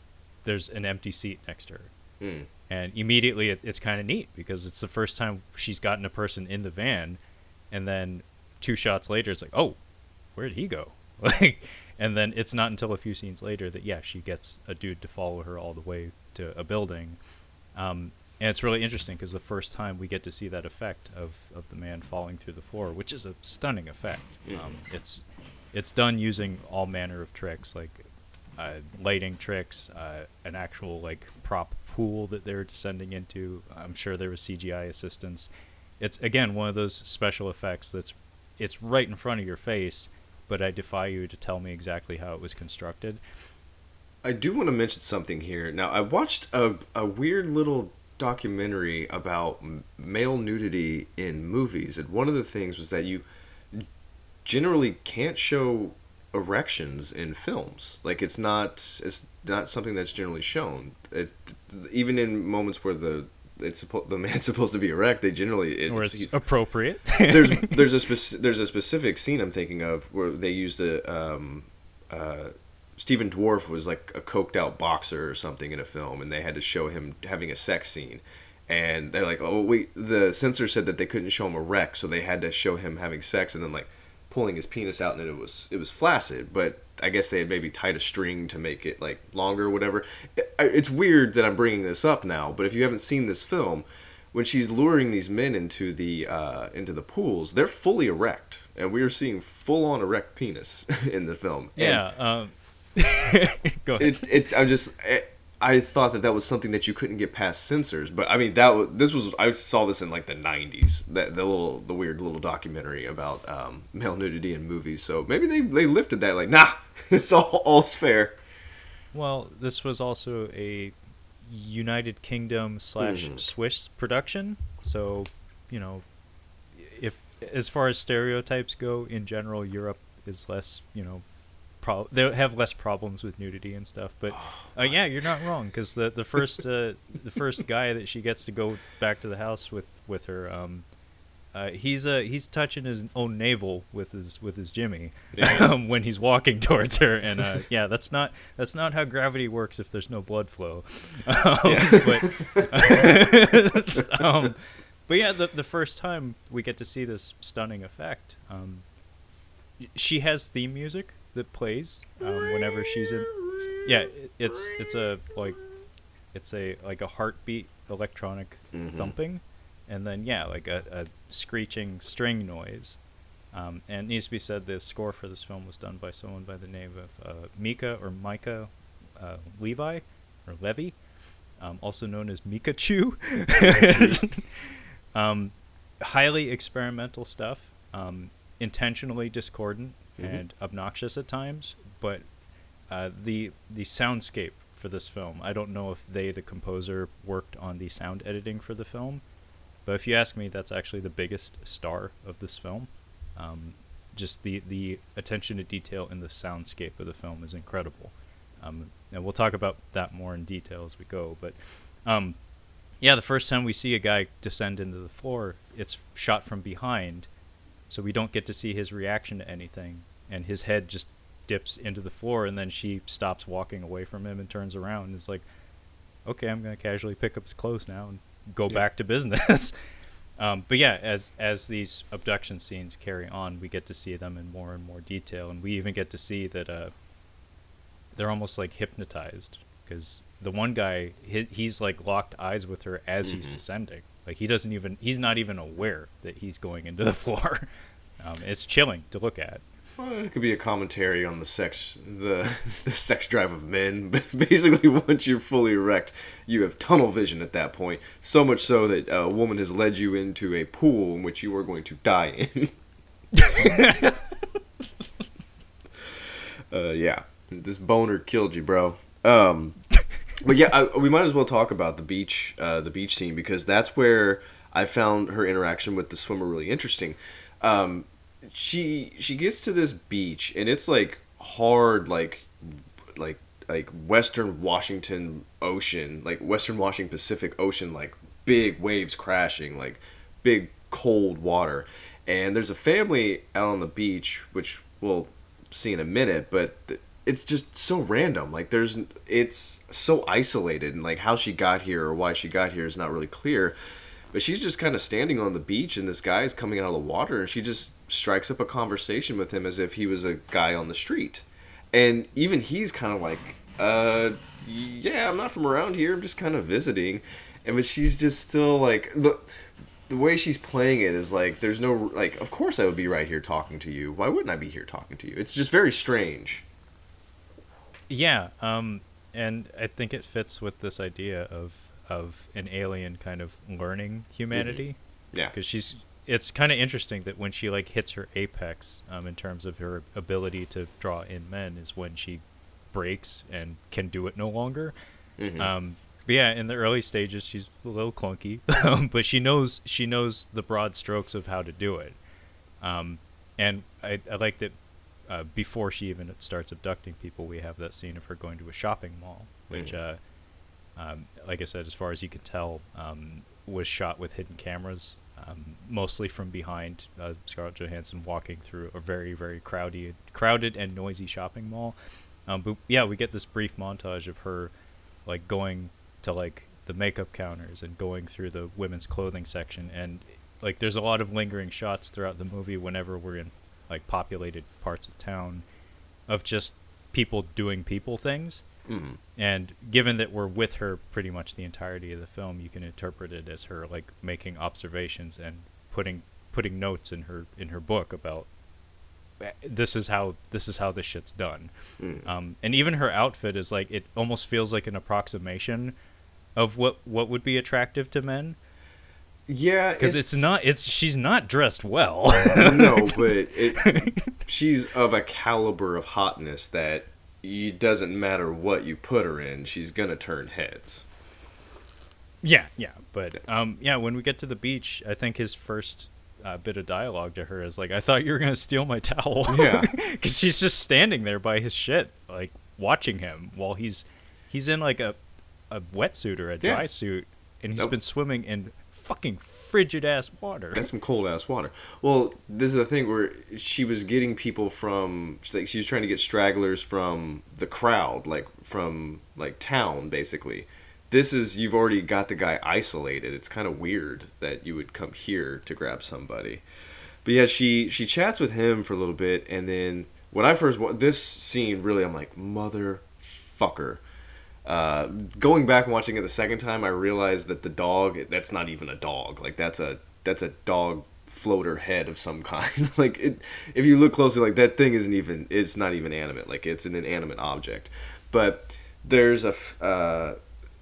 there's an empty seat next to her, Mm. and immediately it, it's kind of neat because it's the first time she's gotten a person in the van, and then two shots later it's like oh, where did he go? Like, and then it's not until a few scenes later that yeah she gets a dude to follow her all the way to a building, um, and it's really interesting because the first time we get to see that effect of, of the man falling through the floor, which is a stunning effect. Um, it's it's done using all manner of tricks like uh, lighting tricks, uh, an actual like prop pool that they're descending into. I'm sure there was CGI assistance. It's again one of those special effects that's it's right in front of your face, but I defy you to tell me exactly how it was constructed. I do want to mention something here. Now, I watched a, a weird little documentary about male nudity in movies, and one of the things was that you generally can't show erections in films. Like it's not it's not something that's generally shown. It, even in moments where the it's suppo- the man's supposed to be erect, they generally it, Or it's he's- appropriate. there's there's a spec- there's a specific scene I'm thinking of where they used a um, uh, Stephen Dorff was like a coked out boxer or something in a film, and they had to show him having a sex scene. And they're like, oh wait, the censor said that they couldn't show him erect, so they had to show him having sex, and then like pulling his penis out, and it was it was flaccid. But I guess they had maybe tied a string to make it like longer or whatever. It's weird that I'm bringing this up now, but if you haven't seen this film, when she's luring these men into the uh, into the pools, they're fully erect, and we are seeing full on erect penis in the film. And yeah. Um, go ahead. it's it's I'm just I, I thought that that was something that you couldn't get past censors, but I mean that was this was I saw this in like the '90s that the little the weird little documentary about um, male nudity in movies. So maybe they they lifted that like nah, it's all all's fair. Well, this was also a United Kingdom slash Mhm. Swiss production, so you know, if as far as stereotypes go, in general, Europe is less, you know, pro- they have less problems with nudity and stuff. But uh, yeah, you're not wrong because the the first uh, the first guy that she gets to go back to the house with with her. Um, uh, he's uh, he's touching his own navel with his with his Jimmy um, when he's walking towards her, and uh, yeah, that's not that's not how gravity works if there's no blood flow. Um, but, um, but yeah, the the first time we get to see this stunning effect, um, she has theme music that plays um, whenever she's in. Yeah, it- it's it's a like it's a like a heartbeat electronic Mhm. thumping, and then yeah, like a, a screeching string noise. Um, and it needs to be said, the score for this film was done by someone by the name of uh, Mika or Micah uh, Levi or Levy, um, also known as Micachu. um, highly experimental stuff, um, intentionally discordant Mhm. and obnoxious at times, but uh, the the soundscape for this film. I don't know if they, the composer, worked on the sound editing for the film, but if you ask me, that's actually the biggest star of this film. Um, just the the attention to detail in the soundscape of the film is incredible, um, and we'll talk about that more in detail as we go. But um, yeah, the first time we see a guy descend into the floor, it's shot from behind, so we don't get to see his reaction to anything, and his head just dips into the floor, and then she stops walking away from him and turns around and is like, "Okay, I'm gonna casually pick up his clothes now and go Yeah. back to business." um, but yeah, as as these abduction scenes carry on, we get to see them in more and more detail, and we even get to see that uh, they're almost like hypnotized because the one guy he, he's like locked eyes with her as he's Mhm. descending like he doesn't even he's not even aware that he's going into the floor Um, it's chilling to look at. Well, it could be a commentary on the sex the, the sex drive of men. But basically, once you're fully erect, you have tunnel vision at that point. So much so that a woman has led you into a pool in which you are going to die in. uh, yeah, this boner killed you, bro. Um, but yeah, I, we might as well talk about the beach, uh, the beach scene because that's where I found her interaction with the swimmer really interesting. Um, she she gets to this beach and it's like hard, like like like Western Washington Ocean, like Western Washington Pacific Ocean, like big waves crashing, like big cold water. And there's a family out on the beach, which we'll see in a minute, but it's just so random. Like there's, it's so isolated, and like how she got here or why she got here is not really clear. But she's just kind of standing on the beach, and this guy is coming out of the water, and she just strikes up a conversation with him as if he was a guy on the street. And even he's kind of like, uh, yeah, I'm not from around here. I'm just kind of visiting. And but she's just still like the the way she's playing it is like there's no like of course I would be right here talking to you. Why wouldn't I be here talking to you? It's just very strange. Yeah, um, and I think it fits with this idea of of an alien kind of learning humanity. Yeah. because she's it's kind of interesting that when she like hits her apex um, in terms of her ability to draw in men is when she breaks and can do it no longer. Mhm. Um, but yeah, in the early stages, she's a little clunky, but she knows she knows the broad strokes of how to do it. Um, and I, I like that uh, before she even starts abducting people, we have that scene of her going to a shopping mall, which, Mhm. uh, um, like I said, as far as you can tell, um, was shot with hidden cameras, um, mostly from behind. Uh, Scarlett Johansson walking through a very, very crowded, crowded and noisy shopping mall. Um, but yeah, we get this brief montage of her, like going to like the makeup counters and going through the women's clothing section, and like there's a lot of lingering shots throughout the movie whenever we're in like populated parts of town, of just people doing people things. Mhm. And given that we're with her pretty much the entirety of the film, you can interpret it as her like making observations and putting putting notes in her in her book about "Eh, this is how this is how this shit's done. Mm. Um, and even her outfit is like it almost feels like an approximation of what what would be attractive to men Yeah, because it's, not it's she's not dressed well. no, but it, she's of a caliber of hotness that it doesn't matter what you put her in, she's gonna turn heads. Yeah, yeah, but um, yeah, when we get to the beach, I think his first uh, bit of dialogue to her is like, "I thought you were gonna steal my towel." Yeah. because she's just standing there by his shit, like watching him while he's he's in like a a wetsuit or a Yeah. dry suit, and he's Nope. been swimming in fucking frigid ass water. That's some cold ass water. Well, this is the thing where she was getting people from like she was trying to get stragglers from the crowd, like from like town, basically. This is you've already got the guy isolated. It's kind of weird that you would come here to grab somebody. But yeah, she she chats with him for a little bit, and then when I first this scene, really, I'm like motherfucker. Uh, going back and watching it the second time, I realized that the dog that's not even a dog. Like that's a that's a dog floater head of some kind. like it, if you look closely, like that thing isn't even it's not even animate. Like it's an inanimate object. But there's a uh,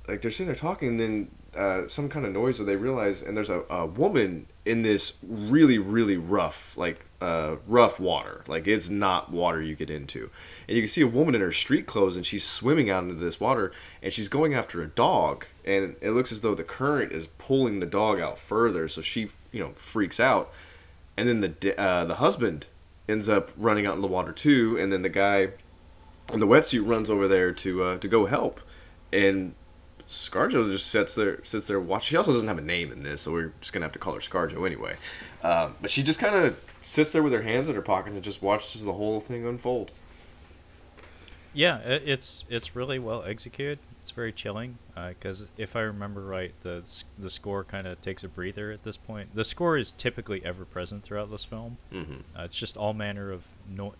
like they're sitting there talking, and then uh, some kind of noise, or they realize, and there's a, a woman in this really really rough like uh, rough water. Like it's not water you get into, and you can see a woman in her street clothes, and she's swimming out into this water, and she's going after a dog, and it looks as though the current is pulling the dog out further, so she you know freaks out, and then the uh, the husband ends up running out in the water too, and then the guy in the wetsuit runs over there to uh, to go help, and ScarJo just sits there sits there watch. She also doesn't have a name in this, so we're just gonna have to call her ScarJo anyway. Um, but she just kind of sits there with her hands in her pocket and just watches the whole thing unfold. Yeah, it's it's really well executed. It's very chilling because if I remember right, the the score kind of takes a breather at this point. The score is typically ever present throughout this film. Mm-hmm. Uh, it's just all manner of no.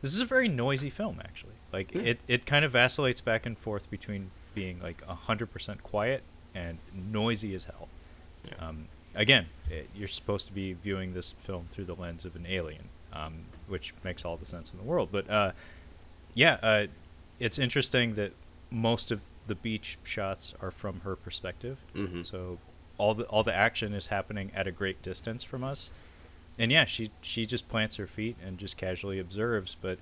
This is a very noisy film, actually. Like Yeah. it, it kind of vacillates back and forth between being like hundred percent quiet and noisy as hell. Yeah. Um, again, it, you're supposed to be viewing this film through the lens of an alien, um, which makes all the sense in the world. But uh, yeah, uh, it's interesting that most of the beach shots are from her perspective. Mhm. So all the all the action is happening at a great distance from us. And yeah, she she just plants her feet and just casually observes. But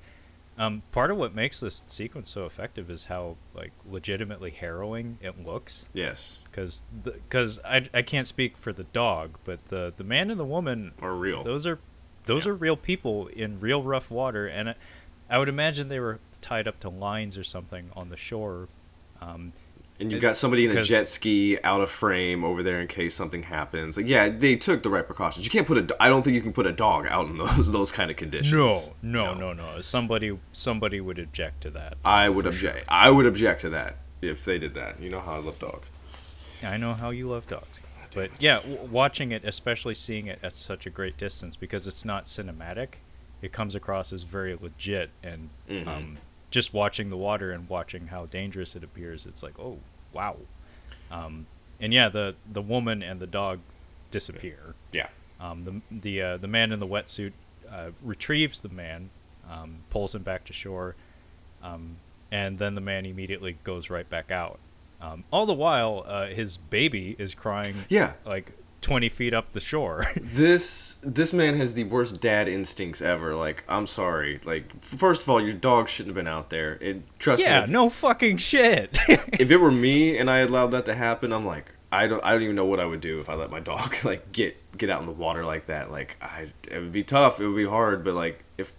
um, part of what makes this sequence so effective is how like legitimately harrowing it looks. Yes, Because because I, I can't speak for the dog, but the the man and the woman are real. those are those Yeah. are real people in real rough water, and I, I would imagine they were tied up to lines or something on the shore. Um, And you've got somebody in a jet ski out of frame over there in case something happens. Like, yeah, they took the right precautions. You can't put a. I do- I don't think you can put a dog out in those those kind of conditions. no, no, no, no. Somebody somebody would object to that. I would object. sure. I would object to that if they did that. You know how I love dogs. I know how you love dogs. But yeah, w- watching it, especially seeing it at such a great distance, because it's not cinematic, it comes across as very legit. And Mhm. um, just watching the water and watching how dangerous it appears, it's like, oh wow. Um, and yeah, the the woman and the dog disappear. Yeah. Um, the the uh, the man in the wetsuit uh, retrieves the man, um, pulls him back to shore, um, and then the man immediately goes right back out. Um, all the while, uh, his baby is crying. Yeah. like twenty feet up the shore. This this man has the worst dad instincts ever. Like, I'm sorry. Like, first of all, your dog shouldn't have been out there. It, trust yeah, me. if- no fucking shit. if it were me and I allowed that to happen, I'm like, I don't, I don't even know what I would do if I let my dog like get get out in the water like that. Like, I, it would be tough. It would be hard. But like, if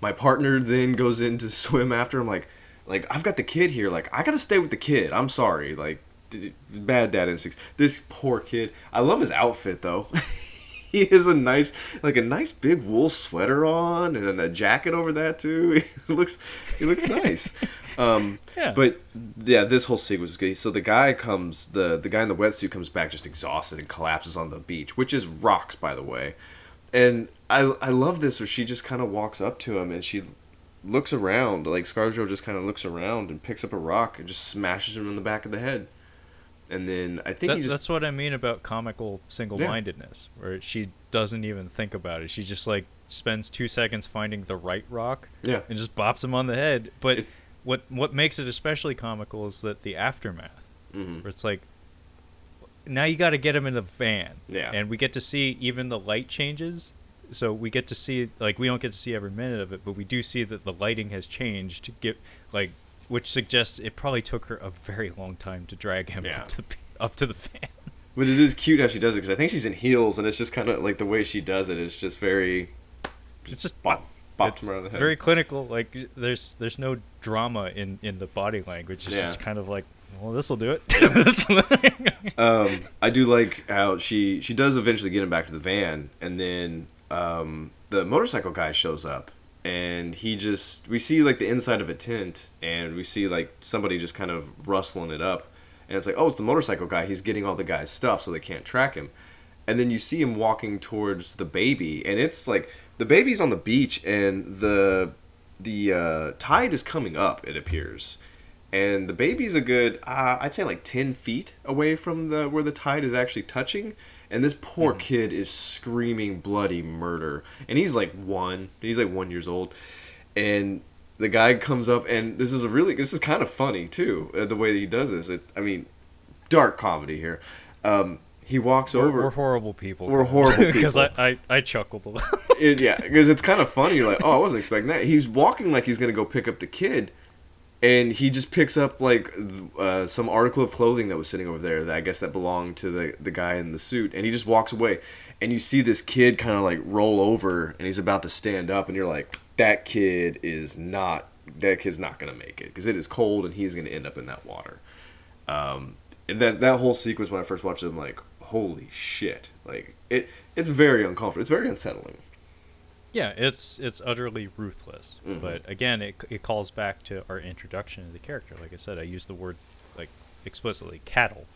my partner then goes in to swim after him, like, like I've got the kid here. Like, I gotta stay with the kid. I'm sorry. Like, bad dad instincts. This poor kid. I love his outfit though. he has a nice, like a nice big wool sweater on and a jacket over that too. He looks, he looks nice. Um, Yeah. But yeah, this whole sequence is good. So the guy comes, the the guy in the wetsuit comes back just exhausted and collapses on the beach, which is rocks, by the way. And I I love this where she just kind of walks up to him and she looks around, like ScarJo just kind of looks around and picks up a rock and just smashes him in the back of the head. And then I think That- just that's what I mean about comical single-mindedness, where she doesn't even think about it. She just like spends two seconds finding the right rock yeah and just bops him on the head. But It- what what makes it especially comical is that the aftermath, hmm where it's like, now you got to get him in the van, Yeah. and we get to see even the light changes. So we get to see like we don't get to see every minute of it, but we do see that the lighting has changed to get like, which suggests it probably took her a very long time to drag him Yeah. up to the, up to the van. But it is cute how she does it because I think she's in heels and it's just kind of like the way she does it is just very. It's just bop, bopped him around the head. very clinical. Like there's there's no drama in in the body language. It's Yeah. just kind of like, well, this will do it. um, I do like how she she does eventually get him back to the van, and then um, the motorcycle guy shows up, and he just we see like the inside of a tent, and we see like somebody just kind of rustling it up, and it's like oh it's the motorcycle guy. He's getting all the guy's stuff so they can't track him, and then you see him walking towards the baby, and it's like the baby's on the beach, and the the uh, tide is coming up. It appears and the baby's a good uh, i'd say like 10 feet away from the where the tide is actually touching and this poor kid is screaming bloody murder and he's like one he's like one years old and the guy comes up and this is a really this is kind of funny too uh, the way that he does this it, i mean dark comedy here um, he walks we're, over we're horrible people. We're horrible because I. I I chuckled a lot. it, yeah, because it's kind of funny. You're like, oh, I wasn't expecting that. He's walking like he's gonna go pick up the kid, and he just picks up like uh, some article of clothing that was sitting over there that I guess that belonged to the the guy in the suit, and he just walks away. And you see this kid kind of like roll over, and he's about to stand up, and you're like, that kid is not that kid's not gonna make it because it is cold, and he's gonna end up in that water. Um, and that that whole sequence when I first watched it, I'm like, holy shit! Like it, it's very uncomfortable. It's very unsettling. Yeah, it's it's utterly ruthless. Mhm. But again, it it calls back to our introduction to the character. Like I said, I used the word like explicitly cattle.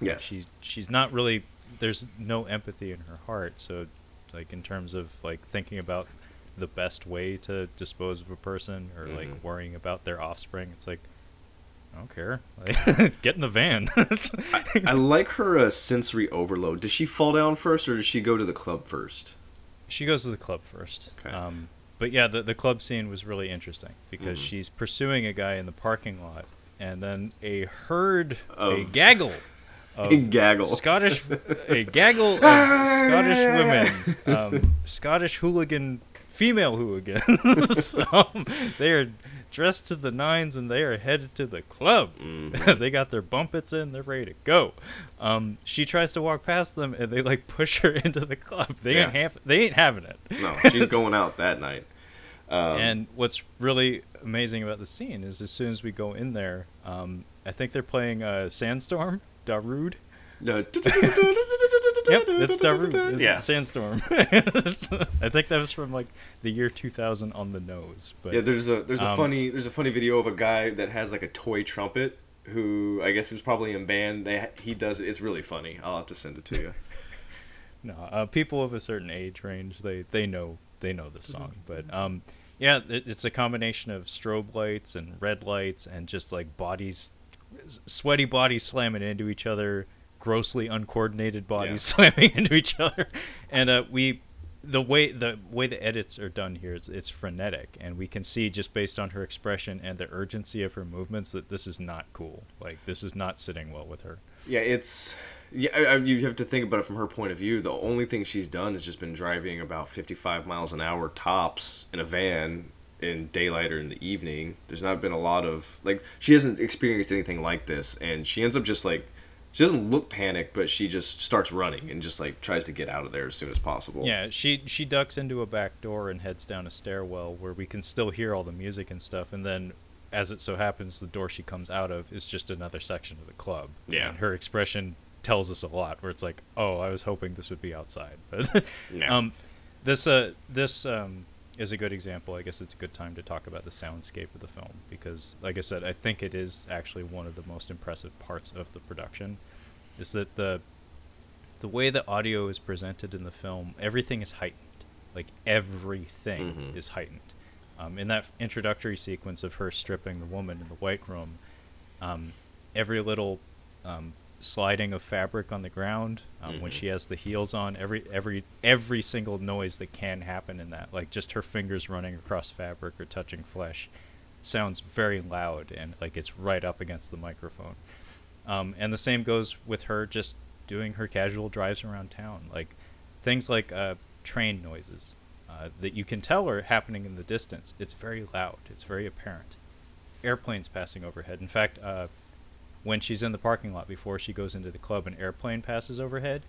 Yes. She she's not really. There's no empathy in her heart. So, like in terms of like thinking about the best way to dispose of a person or Mhm. like worrying about their offspring, it's like I don't care. Like, get in the van. I like her uh, sensory overload. Does she fall down first, or does she go to the club first? She goes to the club first. Okay. Um, but yeah, the the club scene was really interesting because Mhm. she's pursuing a guy in the parking lot, and then a herd, a Of- gaggle, of A gaggle. Scottish, a gaggle of Scottish women, um, Scottish hooligan, female hooligans. um, they are dressed to the nines and they are headed to the club. Mhm. they got their bumpets in, they're ready to go. Um, she tries to walk past them and they like push her into the club. They ain't Yeah. half, they ain't having it. No, she's going out that night. Um, and what's really amazing about the scene is as soon as we go in there, um, I think they're playing uh, Sandstorm, Darude. No. Yep, it's Darude. It's Yeah. Sandstorm. I think that was from like the year 2000 on the nose. But Yeah, there's a there's a Um, funny there's a funny video of a guy that has like a toy trumpet who I guess was probably in band. They he does it. It's really funny. I'll have to send it to you. no, uh, people of a certain age range, they they know they know this song. But um, yeah, it, it's a combination of strobe lights and red lights and just like bodies, sweaty bodies slamming into each other, grossly uncoordinated bodies slamming into each other, and uh, we. The way the way the edits are done here, it's, it's frenetic, and we can see just based on her expression and the urgency of her movements that this is not cool. Like this is not sitting well with her. Yeah, it's yeah. You have to think about it from her point of view. The only thing she's done has just been driving about 55 miles an hour tops in a van in daylight or in the evening. There's not been a lot of like she hasn't experienced anything like this, and she ends up just like she doesn't look panicked, but she just starts running and just like tries to get out of there as soon as possible. Yeah, she she ducks into a back door and heads down a stairwell where we can still hear all the music and stuff. And then, as it so happens, the door she comes out of is just another section of the club. Yeah. and her expression tells us a lot. Where it's like, oh, I was hoping this would be outside, but Yeah. um, this uh this um is a good example. I guess it's a good time to talk about the soundscape of the film because, like I said, I think it is actually one of the most impressive parts of the production. Is that the the way the audio is presented in the film, everything is heightened. Like everything Mhm. is heightened. Um, in that introductory sequence of her stripping the woman in the white room, um, every little um, sliding of fabric on the ground um, when Mhm. she has the heels on, every every every single noise that can happen in that, like just her fingers running across fabric or touching flesh, sounds very loud and like it's right up against the microphone. Um, and the same goes with her just doing her casual drives around town, like things like uh, train noises uh, that you can tell are happening in the distance. It's very loud. It's very apparent. Airplanes passing overhead. In fact, uh, when she's in the parking lot before she goes into the club, an airplane passes overhead,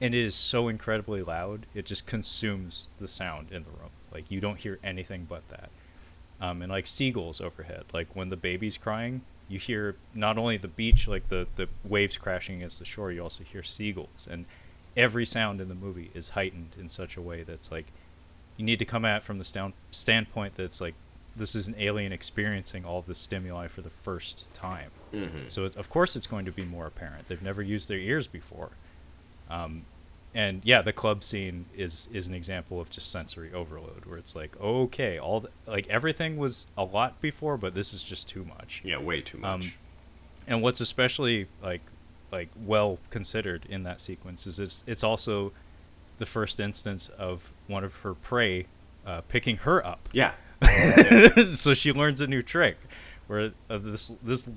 and it is so incredibly loud, it just consumes the sound in the room. Like you don't hear anything but that. Um, and like seagulls overhead, like when the baby's crying, you hear not only the beach, like the the waves crashing against the shore, you also hear seagulls, and every sound in the movie is heightened in such a way that's like you need to come at from the stand, standpoint that's like this is an alien experiencing all of this stimuli for the first time. Mhm. So it, of course it's going to be more apparent. They've never used their ears before. Um, and yeah, the club scene is is an example of just sensory overload, where it's like, okay, all the, like everything was a lot before, but this is just too much. Yeah, way too much. Um, and what's especially like like well considered in that sequence is it's it's also the first instance of one of her prey uh, picking her up. yeah. so she learns a new trick, where uh, this this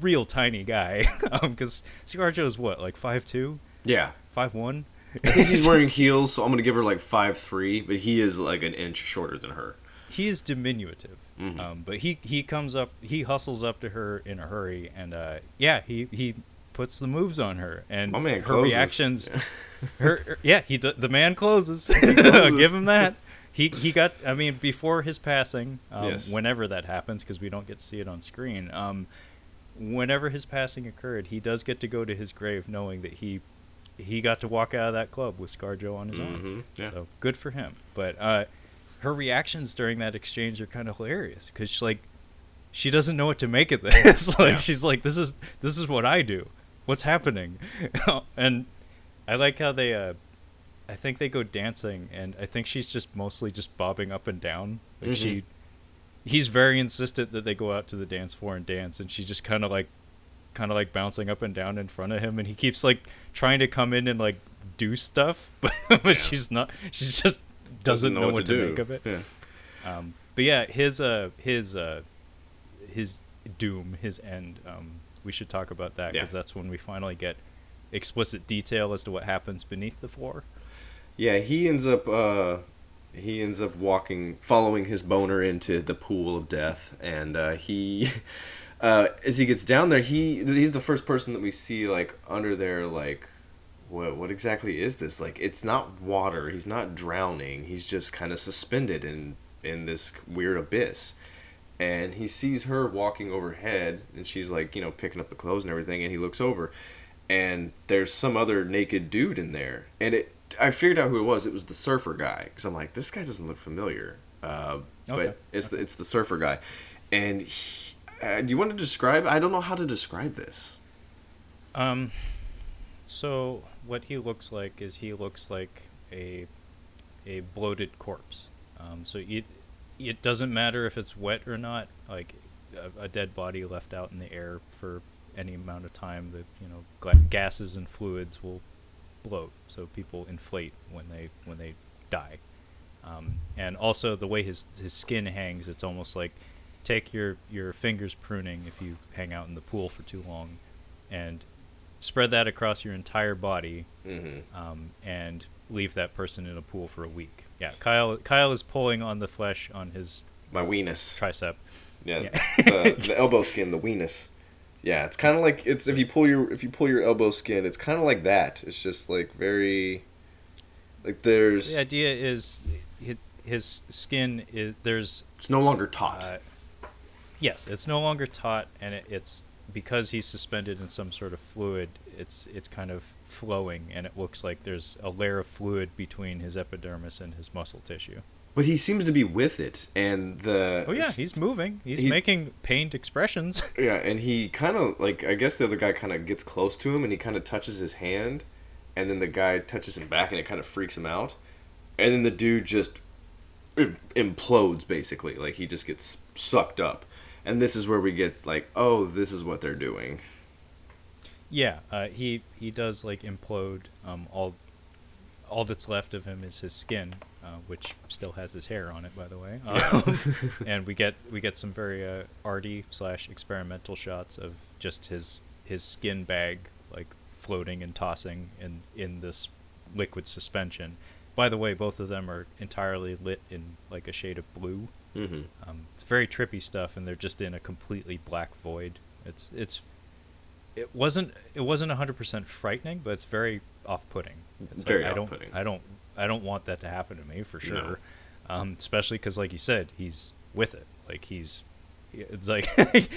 real tiny guy, because ScarJo is what like five two, Yeah. five one. I think he's wearing heels, so I'm gonna give her like five three, but he is like an inch shorter than her. he is diminutive, Mhm. um, but he he comes up, he hustles up to her in a hurry, and uh, yeah, he he puts the moves on her, and My man her closes. reactions, her, her- yeah, he d- the man closes. closes. Give him that. He he got. I mean, before his passing, um, Yes. whenever that happens, because we don't get to see it on screen. Um, whenever his passing occurred, he does get to go to his grave knowing that he he got to walk out of that club with ScarJo on his Mhm, arm. yeah. So good for him. But uh, her reactions during that exchange are kind of hilarious because she's like, she doesn't know what to make of this. like Yeah. she's like, this is this is what I do. What's happening? and I like how they. Uh, I think they go dancing, and I think she's just mostly just bobbing up and down. Like she, Mhm. He's very insistent that they go out to the dance floor and dance, and she's just kind of like, kind of like bouncing up and down in front of him, and he keeps like trying to come in and like do stuff, but but she's not. She just doesn't, know, what, to, do. make of it. Yeah. Um, but yeah, his uh his uh his doom, his end. Um, we should talk about that because Yeah. that's when we finally get explicit detail as to what happens beneath the floor. Yeah, he ends up uh he ends up walking following his boner into the pool of death and uh he uh as he gets down there he he's the first person that we see like under there like what what exactly is this? Like it's not water, he's not drowning, he's just kind of suspended in in this weird abyss. And he sees her walking overhead and she's like, you know, picking up the clothes and everything and he looks over and there's some other naked dude in there and it i figured out who it was it was the surfer guy because i'm like this guy doesn't look familiar uh, Okay. but it's the, it's the surfer guy and he, uh, do you want to describe i don't know how to describe this Um, so what he looks like is he looks like a a bloated corpse. Um, so it it doesn't matter if it's wet or not. Like a, a dead body left out in the air for any amount of time, the you know gla- gases and fluids will bloat. So people inflate when they when they die. Um, and also the way his his skin hangs, it's almost like take your your fingers pruning if you hang out in the pool for too long, and spread that across your entire body, mm-hmm. um, and leave that person in a pool for a week. Yeah, Kyle Kyle is pulling on the flesh on his my weenus tricep. yeah, Yeah. the, the elbow skin the weenus yeah it's kind of like it's if you pull your if you pull your elbow skin it's kind of like that it's just like very like there's The idea is his skin is there's it's no longer taut Uh, yes, it's no longer taut, and it, it's because he's suspended in some sort of fluid. It's it's kind of flowing, and it looks like there's a layer of fluid between his epidermis and his muscle tissue. But he seems to be with it and the Oh yeah, he's moving. He's he- making pained expressions. Yeah, and he kind of like I guess the other guy kind of gets close to him and he kind of touches his hand, and then the guy touches him back and it kind of freaks him out, and then the dude just implodes basically, like he just gets sucked up, and this is where we get like, oh, this is what they're doing. yeah, uh, he he does like implode. Um, all all that's left of him is his skin, uh, which still has his hair on it, by the way. Um, and we get we get some very uh, arty slash experimental shots of just his his skin bag like floating and tossing in in this liquid suspension. By the way, both of them are entirely lit in like a shade of blue. Mm-hmm. Um, it's very trippy stuff, and they're just in a completely black void. It's it's it wasn't it wasn't hundred percent frightening, but it's very off-putting. It's Very I don't. I don't I don't want that to happen to me for No. sure. Um, especially because, like you said, he's with it. Like he's it's like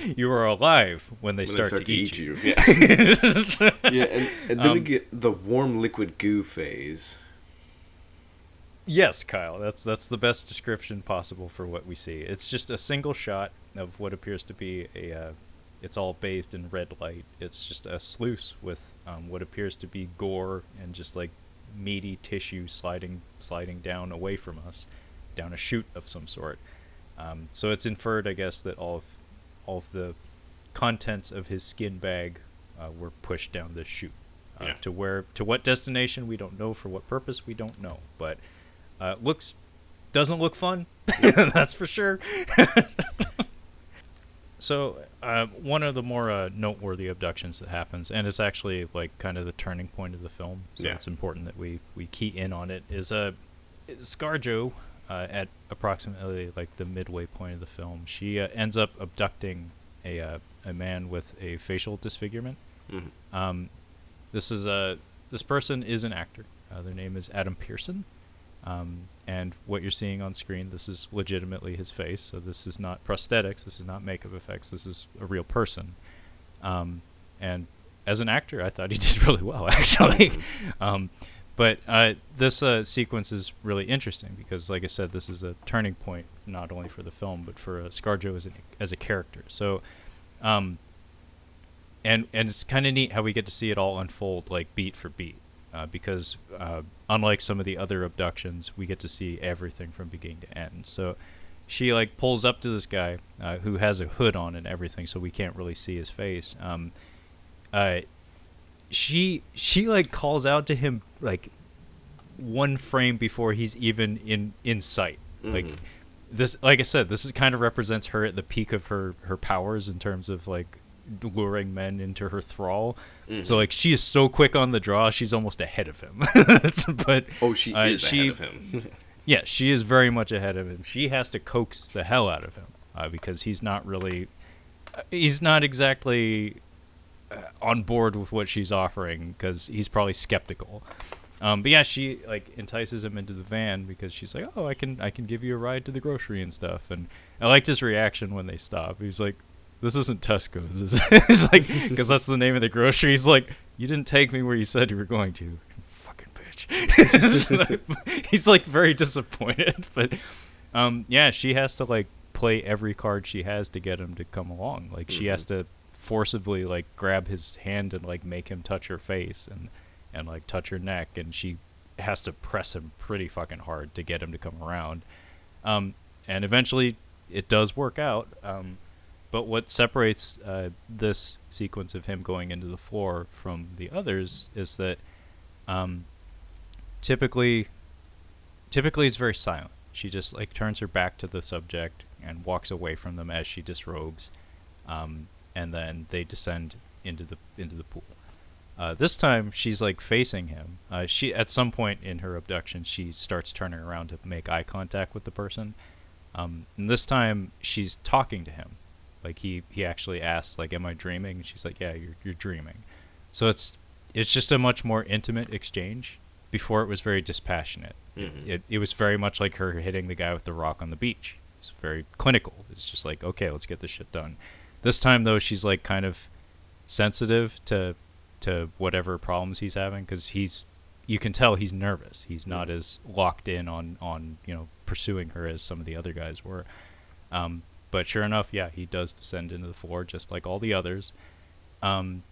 you are alive when they, When start, they start to, eat, you. Yeah, yeah, and, and then we Um, get the warm liquid goo phase. Yes, Kyle. That's that's the best description possible for what we see. It's just a single shot of what appears to be a. Uh, it's all bathed in red light. It's just a sluice with um, what appears to be gore and just like meaty tissue sliding sliding down away from us, down a chute of some sort. Um, so it's inferred, I guess, that all of all of the contents of his skin bag uh, were pushed down this chute. Uh, Yeah. To where, to what destination we don't know. For what purpose we don't know. But uh, looks doesn't look fun. That's for sure. so uh, one of the more uh, noteworthy abductions that happens, and it's actually like kind of the turning point of the film. So Yeah. it's important that we we key in on it. Is a uh, ScarJo uh, at approximately like the midway point of the film. She uh, ends up abducting a uh, a man with a facial disfigurement. Mhm. Um, this is a this person is an actor. Uh, their name is Adam Pearson, um, and what you're seeing on screen, this is legitimately his face. So this is not prosthetics. This is not makeup effects. This is a real person. Um, and as an actor, I thought he did really well, actually. um, but uh, this uh, sequence is really interesting because, like I said, this is a turning point not only for the film but for uh, ScarJo as a, as a character. So, um, and and it's kind of neat how we get to see it all unfold like beat for beat uh, because uh, unlike some of the other abductions we get to see everything from beginning to end so she like pulls up to this guy uh, who has a hood on and everything, so we can't really see his face. Um, uh, she she like calls out to him like one frame before he's even in in sight. Like Mhm. this, like I said, this is kind of represents her at the peak of her her powers in terms of like luring men into her thrall. So like she is so quick on the draw, she's almost ahead of him. but Oh, she uh, is she- ahead of him. yeah, she is very much ahead of him. She has to coax the hell out of him uh, because he's not really, uh, he's not exactly uh, on board with what she's offering because he's probably skeptical. Um, but yeah, she like entices him into the van because she's like, "Oh, I can, I can give you a ride to the grocery and stuff." And I liked his reaction when they stop. He's like, "This isn't Tesco's." This is like, because that's the name of the grocery. He's like, "You didn't take me where you said you were going to." Fucking bitch. he's like very disappointed, but um, yeah, she has to like play every card she has to get him to come along. Like she has to forcibly like grab his hand and like make him touch her face and and like touch her neck, and she has to press him pretty fucking hard to get him to come around. Um, and eventually, it does work out. Um, but what separates uh, this sequence of him going into the floor from the others is that um, typically typically it's very silent. She just like turns her back to the subject and walks away from them as she disrobes, um, and then they descend into the into the pool. Uh, this time she's like facing him. Uh, she at some point in her abduction she starts turning around to make eye contact with the person. Um, and this time she's talking to him, like he he actually asks like, "Am I dreaming?" And she's like, "Yeah, you're you're dreaming." So it's it's just a much more intimate exchange. Before it was very dispassionate. Mhm. It it was very much like her hitting the guy with the rock on the beach. It's very clinical. It's just like, okay, let's get this shit done. This time though, she's like kind of sensitive to to whatever problems he's having because he's you can tell he's nervous. He's not as locked in on on you know pursuing her as some of the other guys were. Um, but sure enough, yeah, he does descend into the floor just like all the others. Um,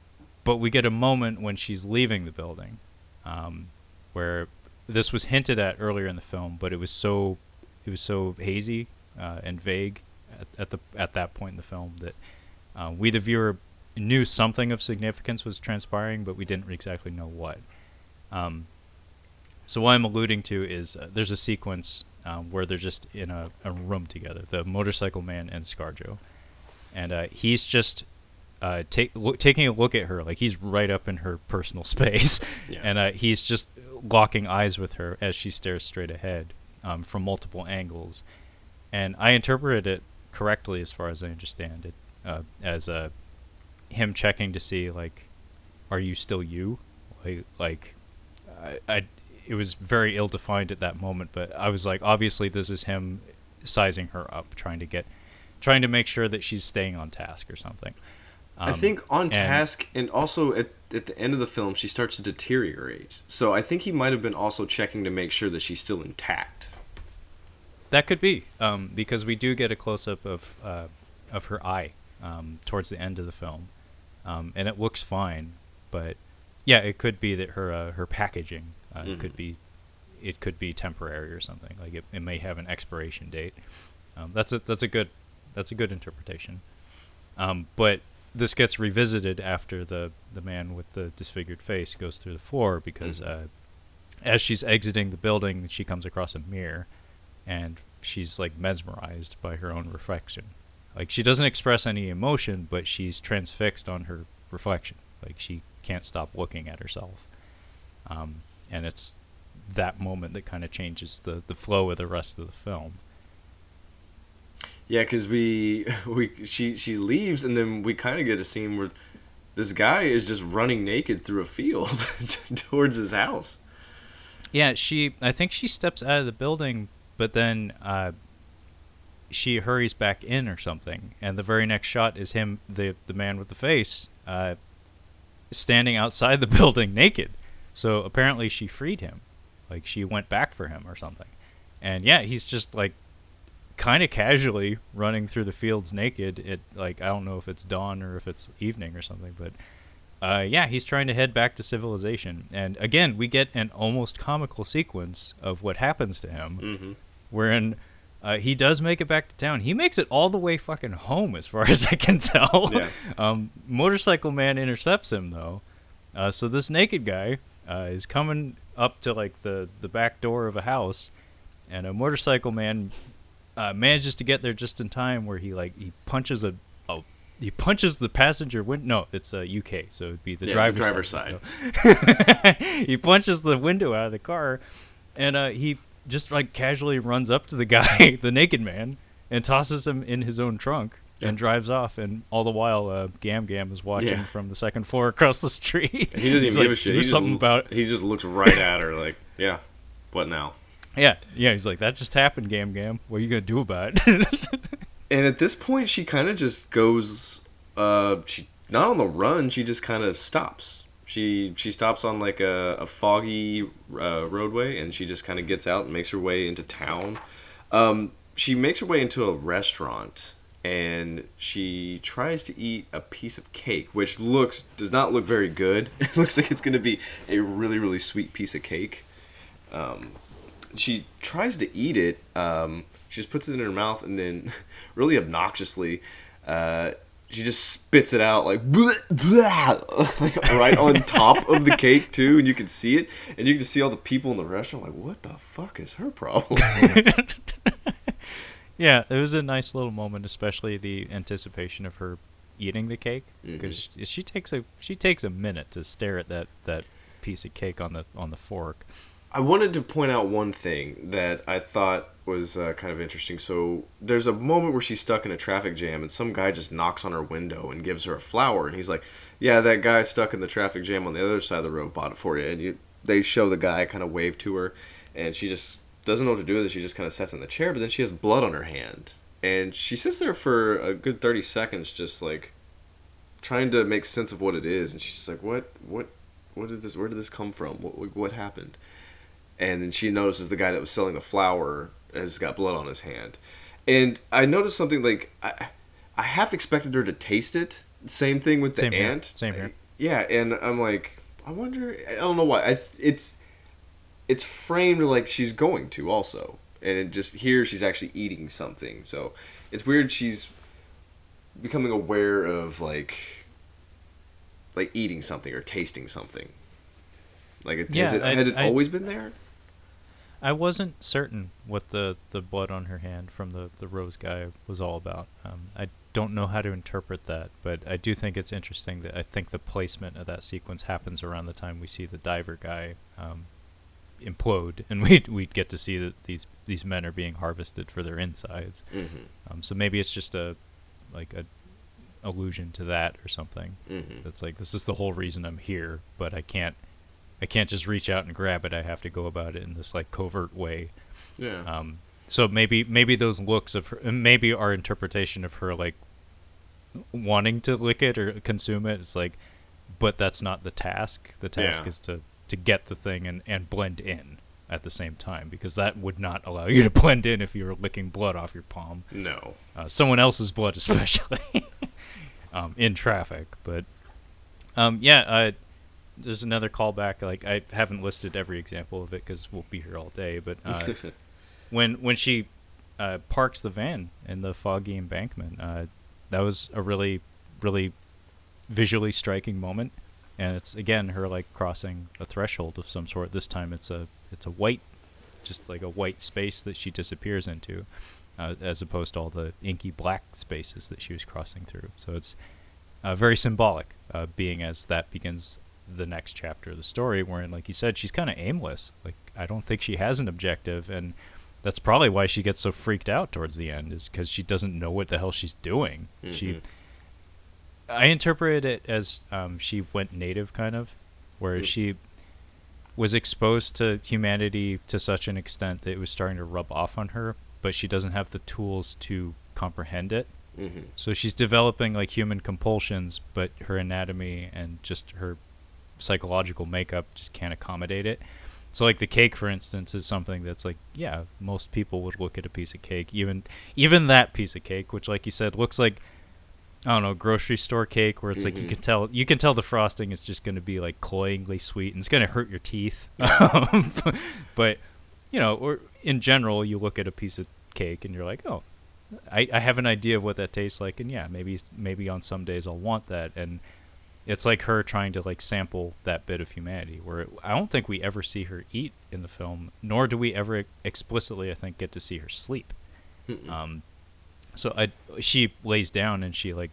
but we get a moment when she's leaving the building, um, where this was hinted at earlier in the film, but it was so it was so hazy uh, and vague at, at the at that point in the film that uh, we the viewer knew something of significance was transpiring, but we didn't exactly know what. Um, so what I'm alluding to is uh, there's a sequence um, where they're just in a, a room together, the motorcycle man and ScarJo, and uh, he's just uh, take, taking a look at her, like he's right up in her personal space, Yeah. and uh, he's just locking eyes with her as she stares straight ahead um, from multiple angles, and I interpreted it correctly as far as I understand it uh, as uh, him checking to see like, are you still you? Like, like I, I it was very ill defined at that moment, but I was like, obviously this is him sizing her up, trying to get, trying to make sure that she's staying on task or something. I Um, think on and- task, and also at, at the end of the film, she starts to deteriorate. So I think he might have been also checking to make sure that she's still intact. That could be um, because we do get a close up of uh, of her eye um, towards the end of the film, um, and it looks fine. But yeah, it could be that her uh, her packaging uh, Mhm. could be it could be temporary or something. Like it, it may have an expiration date. Um, that's a that's a good that's a good interpretation. Um, but this gets revisited after the the man with the disfigured face goes through the floor because Mhm. uh, as she's exiting the building, she comes across a mirror, and she's like mesmerized by her own reflection. Like she doesn't express any emotion, but she's transfixed on her reflection. Like she can't stop looking at herself. Um, and it's that moment that kind of changes the the flow of the rest of the film. Yeah, because we we she she leaves, and then we kind of get a scene where this guy is just running naked through a field towards his house. Yeah, she. I think she steps out of the building, but then uh, she hurries back in or something. And the very next shot is him, the the man with the face, uh, standing outside the building naked. So apparently she freed him, like she went back for him or something. And yeah, he's just like kind of casually running through the fields naked. It like I don't know if it's dawn or if it's evening or something, but uh, yeah, he's trying to head back to civilization. And again, we get an almost comical sequence of what happens to him, Mm-hmm. wherein Uh, he does make it back to town. He makes it all the way fucking home, as far as I can tell. Yeah. Um, motorcycle man intercepts him though. Uh, so this naked guy uh, is coming up to like the the back door of a house, and a motorcycle man uh, manages to get there just in time, where he like he punches a. a he punches the passenger window. No, it's uh, UK, so it'd be the Yeah, the driver's, driver's window. he punches the window out of the car, and uh, he just like casually runs up to the guy, the naked man, and tosses him in his own trunk and drives off. And all the while, uh, Gam Gam is watching Yeah. from the second floor across the street. He doesn't even give a shit. Do He something l- about he just looks right at her like, yeah, what now? yeah, yeah. He's like, that just happened, Gam Gam. What are you gonna do about it? And at this point, she kind of just goes. Uh, she not on the run. She just kind of stops. She she stops on like a, a foggy uh, roadway, and she just kind of gets out and makes her way into town. Um, she makes her way into a restaurant, and she tries to eat a piece of cake, which looks does not look very good. It looks like it's going to be a really really sweet piece of cake she tries to eat it. Um, she just puts it in her mouth and then, really obnoxiously, uh, she just spits it out like, like right on top of the cake too, and you can see it, and you can see all the people in the restaurant like, what the fuck is her problem? Yeah, it was a nice little moment, especially the anticipation of her eating the cake Mm-hmm. because she takes a she takes a minute to stare at that that piece of cake on the on the fork. I wanted to point out one thing that I thought was uh, kind of interesting. So there's a moment where she's stuck in a traffic jam, and some guy just knocks on her window and gives her a flower, and he's like, "Yeah, that guy stuck in the traffic jam on the other side of the road bought it for you." And you, they show the guy kind of wave to her, and she just doesn't know what to do with it. She just kind of sits in the chair, but then she has blood on her hand, and she sits there for a good thirty seconds, just like trying to make sense of what it is, and she's like, "What? What? What did this? Where did this come from? What? What happened?" and then she notices the guy that was selling the flower has got blood on his hand and i noticed something like i, I half expected her to taste it same thing with the Same here. ant Same here. yeah and i'm like i wonder i don't know why I, it's it's framed like she's going to also. And it just here she's actually eating something. So it's weird she's becoming aware of like like eating something or tasting something. Like it, has Yeah, it, I- had it I- always been there? I wasn't certain what the, the blood on her hand from the, the rose guy was all about. Um, I don't know how to interpret that, but I do think it's interesting that I think the placement of that sequence happens around the time we see the diver guy um, implode, and we'd we'd get to see that these these men are being harvested for their insides. mm-hmm. Um, so maybe it's just a like a allusion to that or something. Mm-hmm. It's like this is the whole reason I'm here, but I can't I can't just reach out and grab it. I have to go about it in this like covert way. yeah Um, so maybe maybe those looks of her, maybe our interpretation of her like wanting to lick it or consume it is like, but that's not the task. The task Yeah. is to to get the thing and and blend in at the same time because that would not allow you to blend in if you were licking blood off your palm. No. Uh, someone else's blood especially um, in traffic but um, yeah uh, there's another callback like i haven't listed every example of it because we'll be here all day but uh, when when she uh, parks the van in the foggy embankment uh, that was a really really visually striking moment and it's again her like crossing a threshold of some sort. This time it's a it's a white just like a white space that she disappears into uh, as opposed to all the inky black spaces that she was crossing through. So it's uh, very symbolic uh, being as that begins the next chapter of the story wherein like you said she's kind of aimless. Like i don't think she has an objective and that's probably why she gets so freaked out towards the end is because she doesn't know what the hell she's doing. She Mhm. I interpreted it as um, she went native, kind of, where Mm. she was exposed to humanity to such an extent that it was starting to rub off on her, but she doesn't have the tools to comprehend it. mm-hmm. So she's developing like human compulsions, but her anatomy and just her psychological makeup just can't accommodate it. So like the cake, for instance, is something that's like, yeah, most people would look at a piece of cake, even even that piece of cake, which, like you said, looks like I don't know, grocery store cake, where it's like you Mhm. can tell you can tell the frosting is just going to be like cloyingly sweet and it's going to hurt your teeth. But you know, or in general, you look at a piece of cake, and you're like, oh, I, I have an idea of what that tastes like, and yeah, maybe maybe on some days I'll want that, and it's like her trying to like sample that bit of humanity. Where it, I don't think we ever see her eat in the film, nor do we ever explicitly, I think, get to see her sleep. Um, so I she lays down and she like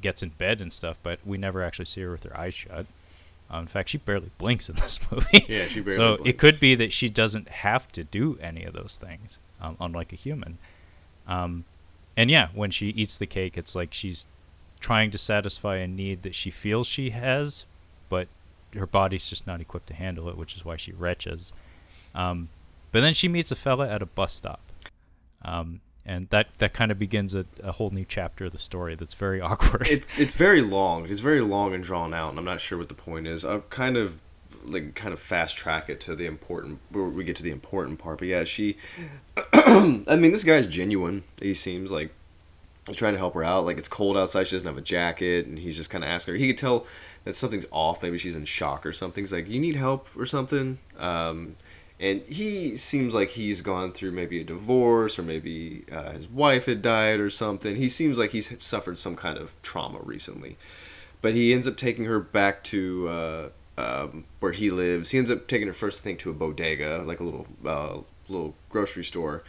gets in bed and stuff, but we never actually see her with her eyes shut. Um, in fact, she barely blinks in this movie. Yeah, she barely So it could be that she doesn't have to do any of those things, um, unlike a human. Um, and yeah, when she eats the cake, it's like she's trying to satisfy a need that she feels she has, but her body's just not equipped to handle it, which is why she retches. Um, but then she meets a fella at a bus stop. Um, and that, that kind of begins a, a whole new chapter of the story that's very awkward. it, it's very long. It's very long and drawn out, and I'm not sure what the point is. I'll kind of like kind of fast track it to the important where we get to the important part. But yeah, she. I mean, this guy's genuine. He seems like he's trying to help her out. Like it's cold outside, she doesn't have a jacket, and he's just kind of asking her. He could tell that something's off. Maybe she's in shock or something. He's like, "You need help or something." Um, and he seems like he's gone through maybe a divorce or maybe uh, his wife had died or something. He seems like he's suffered some kind of trauma recently. But he ends up taking her back to uh, um, where he lives. He ends up taking her first, I think, to a bodega, like a little uh, little grocery store.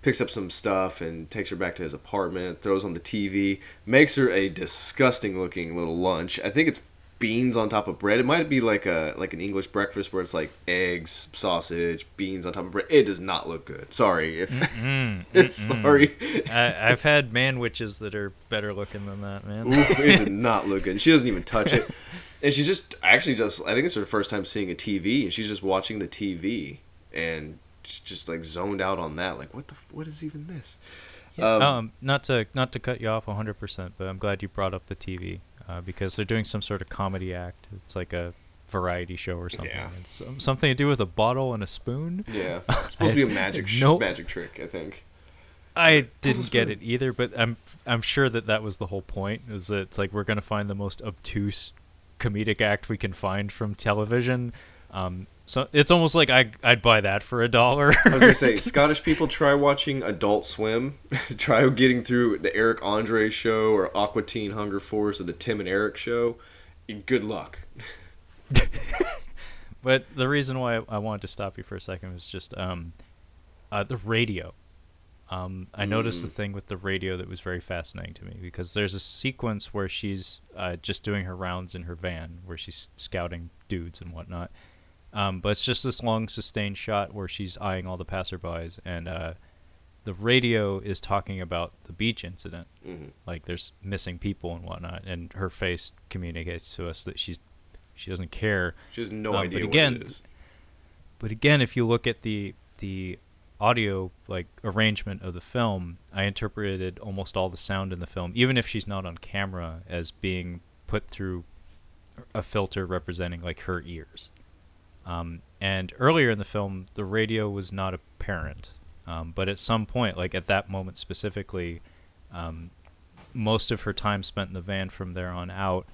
Picks up some stuff and takes her back to his apartment. Throws on the TV. Makes her a disgusting looking little lunch. I think it's beans on top of bread. It might be like a like an English breakfast where it's like eggs, sausage, beans on top of bread. It does not look good. Sorry if sorry. I, I've had Manwiches that are better looking than that, man. Oof, it did not look good. She doesn't even touch it. And she just actually just I think it's her first time seeing a TV and she's just watching the TV and just like zoned out on that. Like what the what is even this? Um, Um, not to not to cut you off 100%, but I'm glad you brought up the TV uh, because they're doing some sort of comedy act. It's like a variety show or something. Yeah. It's something to do with a bottle and a spoon. yeah, it's supposed to be a magic sh- No- magic trick. I think. I didn't get it either, but I'm I'm sure that that was the whole point. Is that it's like we're gonna find the most obtuse comedic act we can find from television. Um, so it's almost like I I'd buy that for a dollar. I was gonna say Scottish people try watching Adult Swim, try getting through the Eric Andre show or Aqua Teen Hunger Force or the Tim and Eric show. Good luck. But the reason why I wanted to stop you for a second was just um, uh, the radio. Um, I noticed the thing with the radio that was very fascinating to me because there's a sequence where she's uh, just doing her rounds in her van, where she's scouting dudes and whatnot. Um, but it's just this long sustained shot where she's eyeing all the passerbys, and uh, the radio is talking about the beach incident. Like there's missing people and whatnot, and her face communicates to us that she's she doesn't care. She has no Um, but idea again, what it is. But again, if you look at the the audio like arrangement of the film, I interpreted almost all the sound in the film, even if she's not on camera, as being put through a filter representing like her ears. Um, and earlier in the film, the radio was not apparent, um, but at some point, like at that moment specifically, um, most of her time spent in the van from there on out,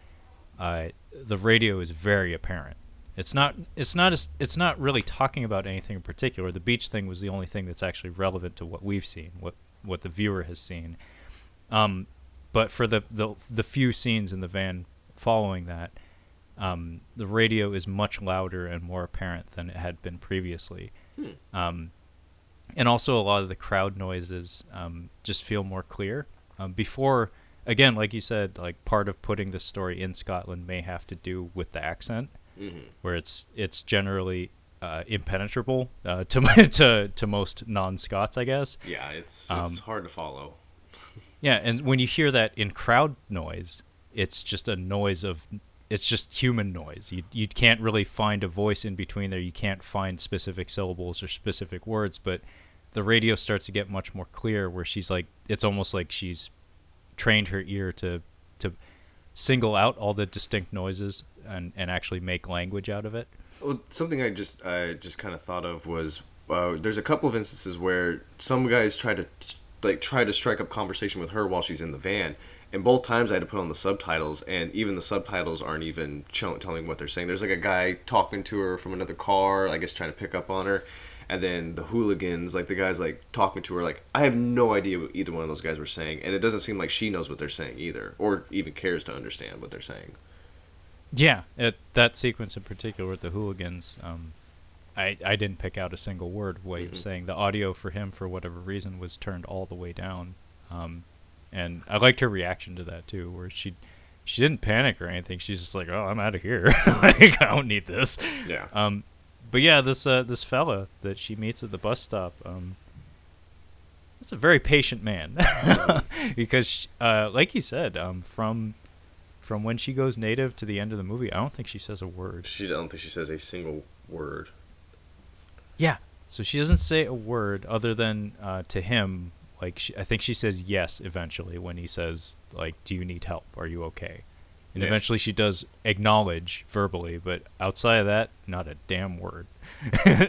uh, the radio is very apparent. It's not. It's not. As, it's not really talking about anything in particular. The beach thing was the only thing that's actually relevant to what we've seen, what what the viewer has seen. Um, but for the, the the few scenes in the van following that, um, the radio is much louder and more apparent than it had been previously. Um, and also a lot of the crowd noises um, just feel more clear. Um, before, again, like you said, like part of putting this story in Scotland may have to do with the accent, where it's it's generally uh, impenetrable uh, to to to most non-Scots, I guess. Yeah, it's it's Um, hard to follow. Yeah, and when you hear that in crowd noise, it's just a noise of it's just human noise. You you can't really find a voice in between there. You can't find specific syllables or specific words, but the radio starts to get much more clear where she's like it's almost like she's trained her ear to to single out all the distinct noises and and actually make language out of it. Well, something I just I just kind of thought of was uh, there's a couple of instances where some guys try to like try to strike up conversation with her while she's in the van, and both times I had to put on the subtitles, and even the subtitles aren't even cho- telling what they're saying. There's like a guy talking to her from another car, I guess trying to pick up on her, and then the hooligans, like the guys like talking to her, like I have no idea what either one of those guys were saying, and it doesn't seem like she knows what they're saying either, or even cares to understand what they're saying. Yeah, it, that sequence in particular with the hooligans, um, I I didn't pick out a single word what he was saying. The audio for him, for whatever reason, was turned all the way down, um, and I liked her reaction to that too, where she she didn't panic or anything. She's just like, "Oh, I'm out of here. like, I don't need this." Yeah. Um, but yeah, this uh, this fella that she meets at the bus stop, um, that's a very patient man, because uh, like you said, um, from from when she goes native to the end of the movie, I don't think she says a word. She I don't think she says a single word. Yeah. So she doesn't say a word other than uh, to him. Like she, I think she says yes eventually when he says like, "Do you need help? Are you okay?" And Yeah. eventually she does acknowledge verbally, but outside of that, not a damn word.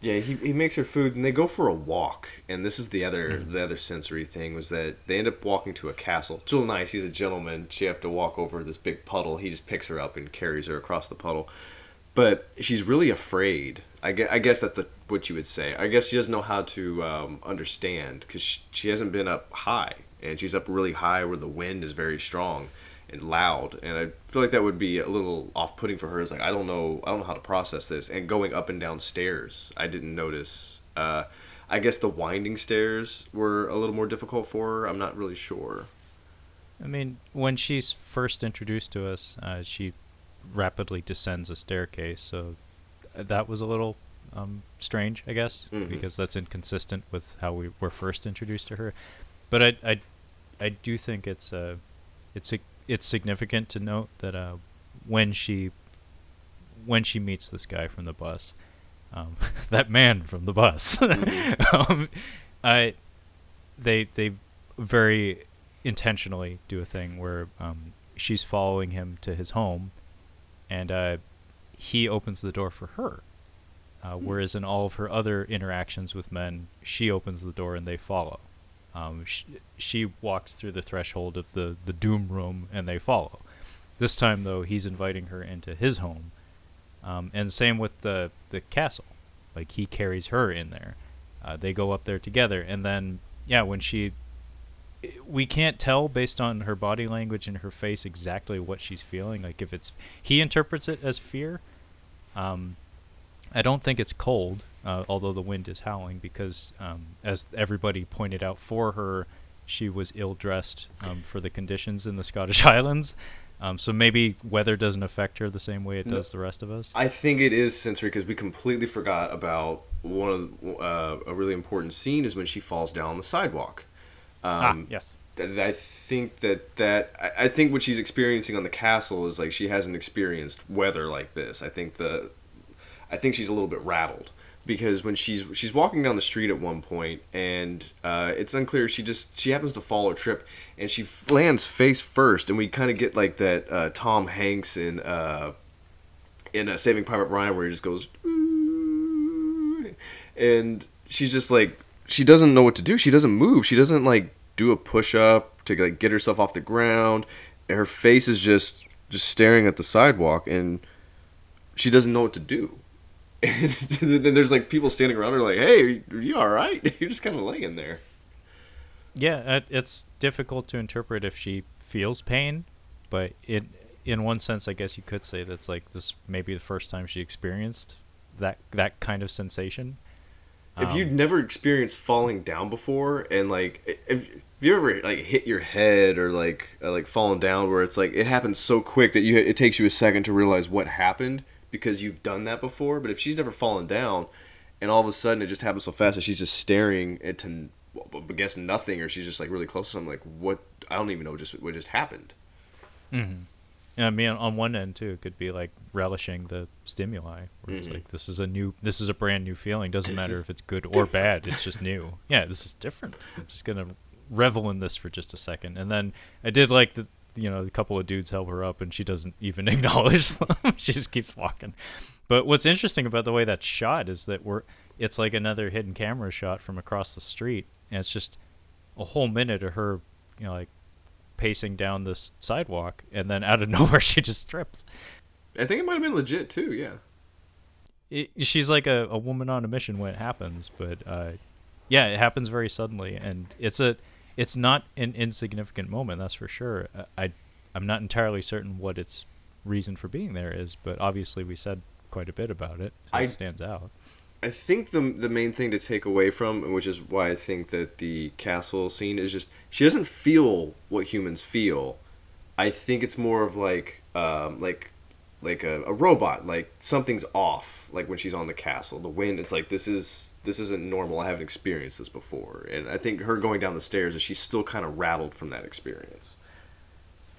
Yeah, he, he makes her food, and they go for a walk. And this is the other Hmm. the other sensory thing was that they end up walking to a castle. It's real nice. He's a gentleman. She have to walk over this big puddle. He just picks her up and carries her across the puddle. But she's really afraid. I guess, I guess that's the, what you would say. I guess she doesn't know how to um, understand because she, she hasn't been up high, and she's up really high where the wind is very strong and loud. And I feel like that would be a little off-putting for her. It's like I don't know, I don't know how to process this. And going up and down stairs, I didn't notice. Uh, I guess the winding stairs were a little more difficult for her. I'm not really sure. I mean, when she's first introduced to us, uh, she rapidly descends a staircase, so that was a little um, strange, I guess, Mhm. because that's inconsistent with how we were first introduced to her. But I, I, I do think it's uh, it's it's significant to note that uh, when she when she meets this guy from the bus, um, that man from the bus, um, I they they very intentionally do a thing where um, she's following him to his home, and uh, he opens the door for her. Uh, whereas in all of her other interactions with men, she opens the door and they follow. Um, sh- she walks through the threshold of the, the doom room and they follow. This time, though, he's inviting her into his home. Um, and same with the, the castle. Like, he carries her in there. Uh, they go up there together. And then, yeah, when she. We can't tell based on her body language and her face exactly what she's feeling. Like, if it's. He interprets it as fear. Um, I don't think it's cold, uh, although the wind is howling, because um, as everybody pointed out for her, she was ill dressed um, for the conditions in the Scottish Highlands. Um, so maybe weather doesn't affect her the same way it No. does the rest of us. I think it is sensory because we completely forgot about one of uh, a really important scene is when she falls down the sidewalk. Ah, Um, yes. th- I think that that I- I think what she's experiencing on the castle is like she hasn't experienced weather like this. I think the I think she's a little bit rattled because when she's she's walking down the street at one point and uh, it's unclear she just she happens to fall or trip and she lands face first and we kind of get like that uh, Tom Hanks in uh, in uh, Saving Private Ryan where he just goes and she's just like she doesn't know what to do. She doesn't move. She doesn't like do a push up to like get herself off the ground. Her face is just just staring at the sidewalk and she doesn't know what to do. And then there's like people standing around her like, "Hey, are you, all right?" You're just kind of laying there. Yeah, uh, it's difficult to interpret if she feels pain, but it, in one sense, I guess you could say that's like this maybe the first time she experienced that that kind of sensation. If Um, you'd never experienced falling down before and like if, if you ever like hit your head or like uh, like fallen down where it's like it happens so quick that you it takes you a second to realize what happened because you've done that before but if she's never fallen down and all of a sudden it just happens so fast that she's just staring into well, I guess nothing or she's just like really close to something like what I don't even know what just what just happened Mm-hmm. And I mean, on one end too, it could be like relishing the stimuli, where it's Mhm. like this is a new, this is a brand new feeling. Doesn't This matter if it's good or bad. It's just new. Yeah, this is different. I'm just gonna revel in this for just a second, and then I did like the, you know, a couple of dudes help her up, and she doesn't even acknowledge them. she just keeps walking. But what's interesting about the way that's shot is that we're, it's like another hidden camera shot from across the street, and it's just a whole minute of her, you know, like pacing down this sidewalk, and then out of nowhere she just trips. I think it might have been legit too yeah it, she's like a, a woman on a mission when it happens, but uh, yeah, it happens very suddenly, and it's a it's not an insignificant moment, that's for sure. Uh, I I'm not entirely certain what its reason for being there is, but obviously we said quite a bit about it. So I- it stands out. I think the the main thing to take away from, which is why I think that the castle scene is just she doesn't feel what humans feel. I think it's more of like um, like like a, a robot, like something's off. Like when she's on the castle, the wind. It's like this is this isn't normal. I haven't experienced this before, and I think her going down the stairs is she's still kind of rattled from that experience.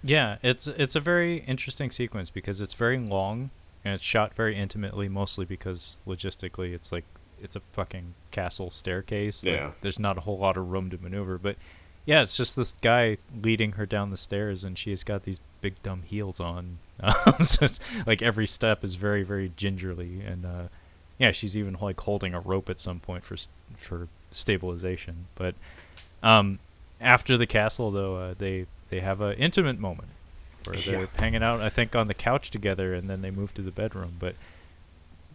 Yeah, it's it's a very interesting sequence because it's very long and it's shot very intimately, mostly because logistically it's like it's a fucking castle staircase. Like, Yeah. there's not a whole lot of room to maneuver, but yeah, it's just this guy leading her down the stairs, and she's got these big dumb heels on. Um, so it's like every step is very very gingerly, and uh, yeah, she's even like holding a rope at some point for for stabilization. But um, after the castle, though, uh, they they have an intimate moment where they're Yeah. hanging out. I think on the couch together, and then they move to the bedroom. But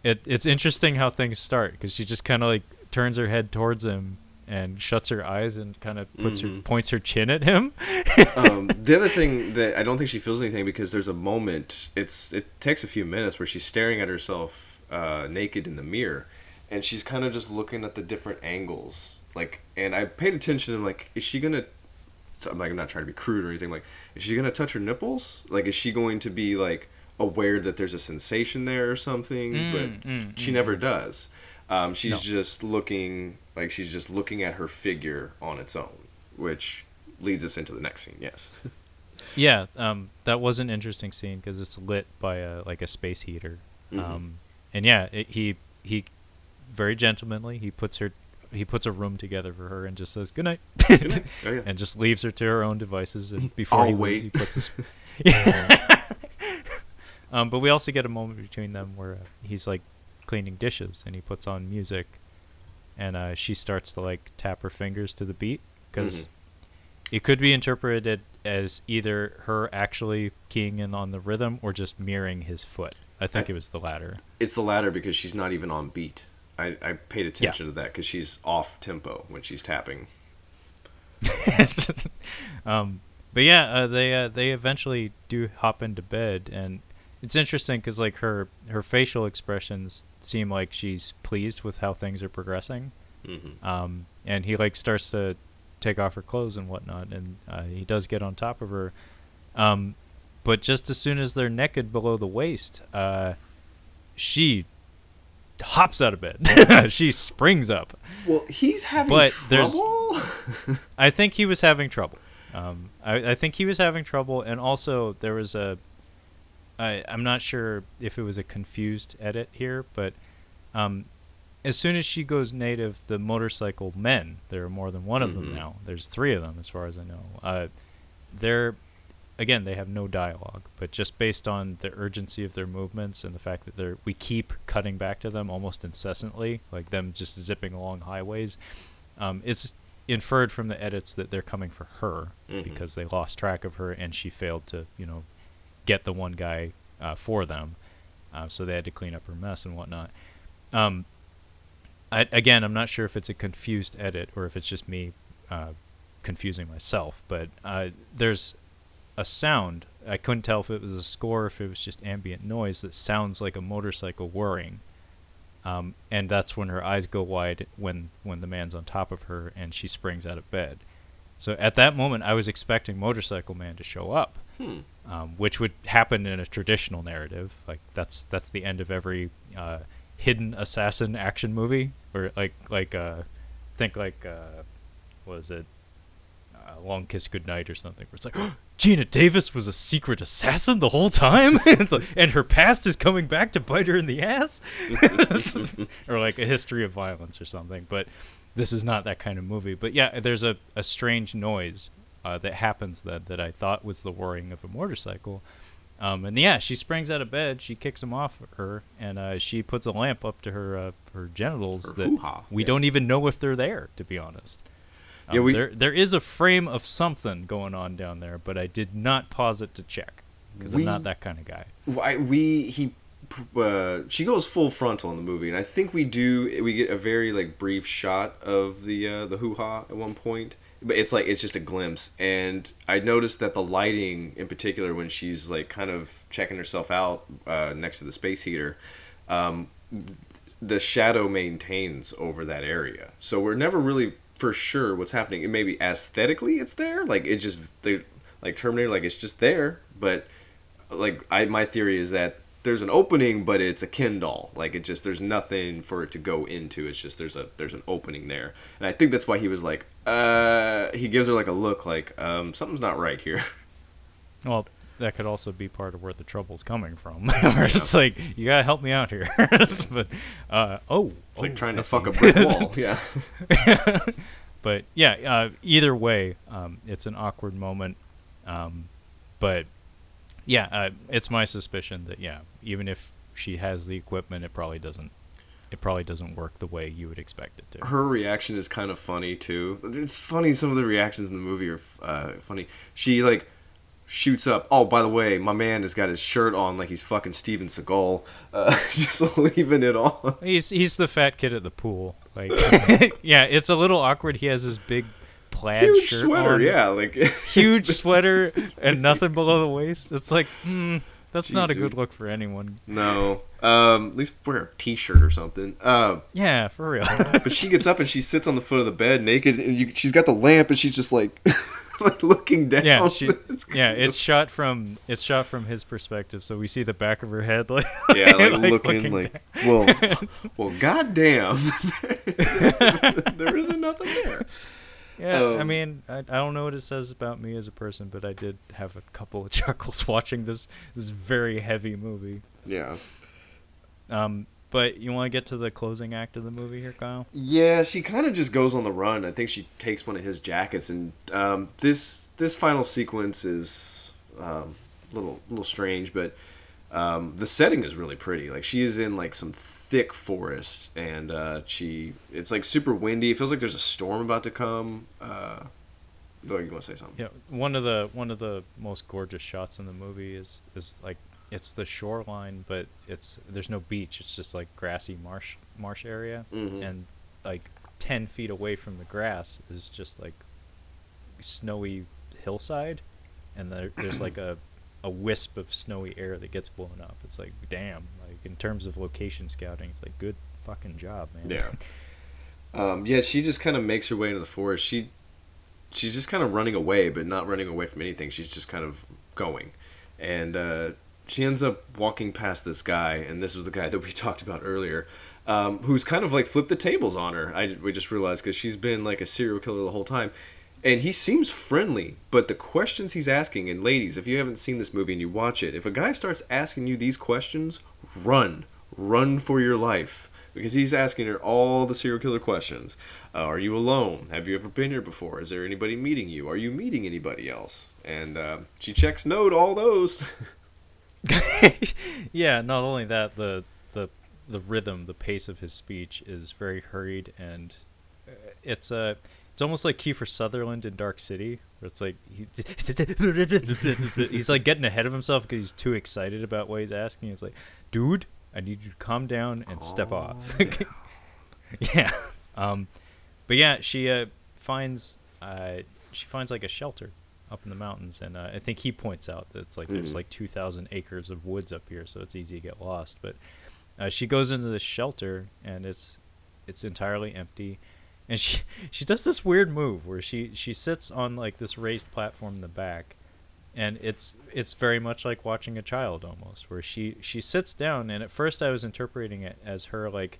it it's interesting how things start because she just kind of like turns her head towards him and shuts her eyes and kind of puts her Mhm. points her chin at him. um, the other thing that I don't think she feels anything because there's a moment. It's it takes a few minutes where she's staring at herself uh, naked in the mirror, and she's kind of just looking at the different angles. Like, and I paid attention. And like, is she gonna? so I'm like, I'm not trying to be crude or anything. Like, is she gonna touch her nipples? Like, is she going to be like aware that there's a sensation there or something? Mm, but mm, she mm, never does. Um, she's No. just looking like she's just looking at her figure on its own, which leads us into the next scene. Yes. Yeah, um, that was an interesting scene because it's lit by a like a space heater, Mhm. um, and yeah, it, he he very gentlemanly he puts her he puts a room together for her and just says good night, Good night. Oh, yeah. and just leaves her to her own devices. And before I'll he wait. leaves, he puts his. um, but we also get a moment between them where uh, he's like cleaning dishes and he puts on music, and uh, she starts to like tap her fingers to the beat because Mhm. it could be interpreted as either her actually keying in on the rhythm or just mirroring his foot. I think I- it was the latter. It's the latter because she's not even on beat. I, I paid attention to that because she's off tempo when she's tapping. um, but yeah, uh, they uh, they eventually do hop into bed, and it's interesting because like her her facial expressions seem like she's pleased with how things are progressing. Mm-hmm. Um, and he like starts to take off her clothes and whatnot, and uh, he does get on top of her. Um, but just as soon as they're naked below the waist, uh, she hops out of bed. she springs up. Well, he's having But there's- trouble. I think he was having trouble. Um, I, I think he was having trouble, and also there was a. I, I'm not sure if it was a confused edit here, but um, as soon as she goes native, the motorcycle men, there are more than one of Mhm. them now. There's three of them, as far as I know. Uh, they're, again, they have no dialogue, but just based on the urgency of their movements and the fact that they're, we keep cutting back to them almost incessantly, like them just zipping along highways. Um, it's inferred from the edits that they're coming for her Mhm. because they lost track of her and she failed to, you know, get the one guy uh, for them. Uh, so they had to clean up her mess and whatnot. Um, I, again, I'm not sure if it's a confused edit or if it's just me uh, confusing myself, but uh, there's a sound. I couldn't tell if it was a score if it was just ambient noise that sounds like a motorcycle whirring. Um, and that's when her eyes go wide when, when the man's on top of her and she springs out of bed. So at that moment, I was expecting Motorcycle Man to show up, Hmm. um, which would happen in a traditional narrative. Like that's that's the end of every uh, hidden assassin action movie, or like like uh, think like uh, what was it, uh, Long Kiss Goodnight or something, where it's like. Geena Davis was a secret assassin the whole time, like- and her past is coming back to bite her in the ass, or like a history of violence or something. But this is not that kind of movie. But yeah, there's a, a strange noise uh, that happens that that I thought was the whirring of a motorcycle. Um, and yeah, she springs out of bed, she kicks him off her, and uh, she puts a lamp up to her uh, her genitals Her that we yeah. don't even know if they're there, to be honest. Yeah, Um, we- there there is a frame of something going on down there, but I did not pause it to check because I'm not that kind of guy. Why we he uh, she goes full frontal in the movie, and I think we do. We get a very like brief shot of the uh, the hoo ha at one point, but it's like it's just a glimpse. And I noticed that the lighting, in particular, when she's like kind of checking herself out uh, next to the space heater, um, the shadow maintains over that area. So we're never really for sure what's happening. It maybe aesthetically it's there, like it just they like Terminator, like it's just there, but like I my theory is that there's an opening, but it's a Ken doll. Like it just there's nothing for it to go into. It's just there's a there's an opening there, and I think that's why he was like, uh, he gives her like a look like um something's not right here. Well, that could also be part of where the trouble's coming from. Where it's like you gotta help me out here. but uh, oh, It's like oh, trying I to fuck a brick wall. Yeah. but yeah, uh, either way, um, it's an awkward moment. Um, but yeah, uh, it's my suspicion that yeah, even if she has the equipment, it probably doesn't. It probably doesn't work the way you would expect it to. her reaction is kind of funny too. It's funny. Some of the reactions in the movie are uh, funny. She like shoots up. Oh, by the way, my man has got his shirt on like he's fucking Steven Seagal, uh, just leaving it on. He's he's the fat kid at the pool. Like yeah, it's a little awkward. He has his big plaid Huge shirt sweater, on, yeah, like huge sweater and nothing below the waist. It's like, hmm, that's not a Jeez, good look for anyone. No, um, at least wear a t-shirt or something. Uh, Yeah, for real. but she gets up and she sits on the foot of the bed naked, and you, she's got the lamp, and she's just like, like looking down. yeah, she, It's yeah, it's shot from it's shot from his perspective, so we see the back of her head, like Yeah, like, like, looking, looking like, well, well, goddamn, there isn't nothing there. Yeah, I Um, mean, I, I don't know what it says about me as a person, but I did have a couple of chuckles watching this this very heavy movie. Yeah, Um, but you want to get to the closing act of the movie here, Kyle? yeah. She kind of just goes on the run. I think she takes one of his jackets, and um, this this final sequence is um, a little little strange, but um, the setting is really pretty. Like she is in like some thick forest, and uh, she it's like super windy. It feels like there's a storm about to come. Uh, you want to say something? Yeah, one of the one of the most gorgeous shots in the movie is is like it's the shoreline, but it's there's no beach. It's just like grassy marsh marsh area, Mhm. and like ten feet away from the grass is just like snowy hillside, and there, there's like a a wisp of snowy air that gets blown up. It's like damn, like in terms of location scouting, it's like good fucking job, man. Yeah. Um, yeah, she just kind of makes her way into the forest. She, she's just kind of running away, but not running away from anything. She's just kind of going, and uh, she ends up walking past this guy, and this was the guy that we talked about earlier, um, who's kind of like flipped the tables on her. I we just realized because she's been like a serial killer the whole time. And he seems friendly, but the questions he's asking, and ladies, if you haven't seen this movie and you watch it, if a guy starts asking you these questions, run. Run for your life because he's asking her all the serial killer questions. Uh, are you alone? Have you ever been here before? Is there anybody meeting you? Are you meeting anybody else? And uh, she checks no to all those. yeah, not only that, the the the rhythm, the pace of his speech is very hurried, and uh, it's a it's almost like Kiefer Sutherland in Dark City, where it's like he, he's like getting ahead of himself because he's too excited about what he's asking. It's like, dude, I need you to calm down and step off. yeah. Um, but yeah, she uh, finds uh, she finds like a shelter up in the mountains, and uh, I think he points out that it's like there's Mhm. like two thousand acres of woods up here, so it's easy to get lost. But uh, she goes into this shelter, and it's it's entirely empty, and she she does this weird move where she she sits on like this raised platform in the back. And it's it's very much like watching a child almost, where she she sits down, and at first I was interpreting it as her like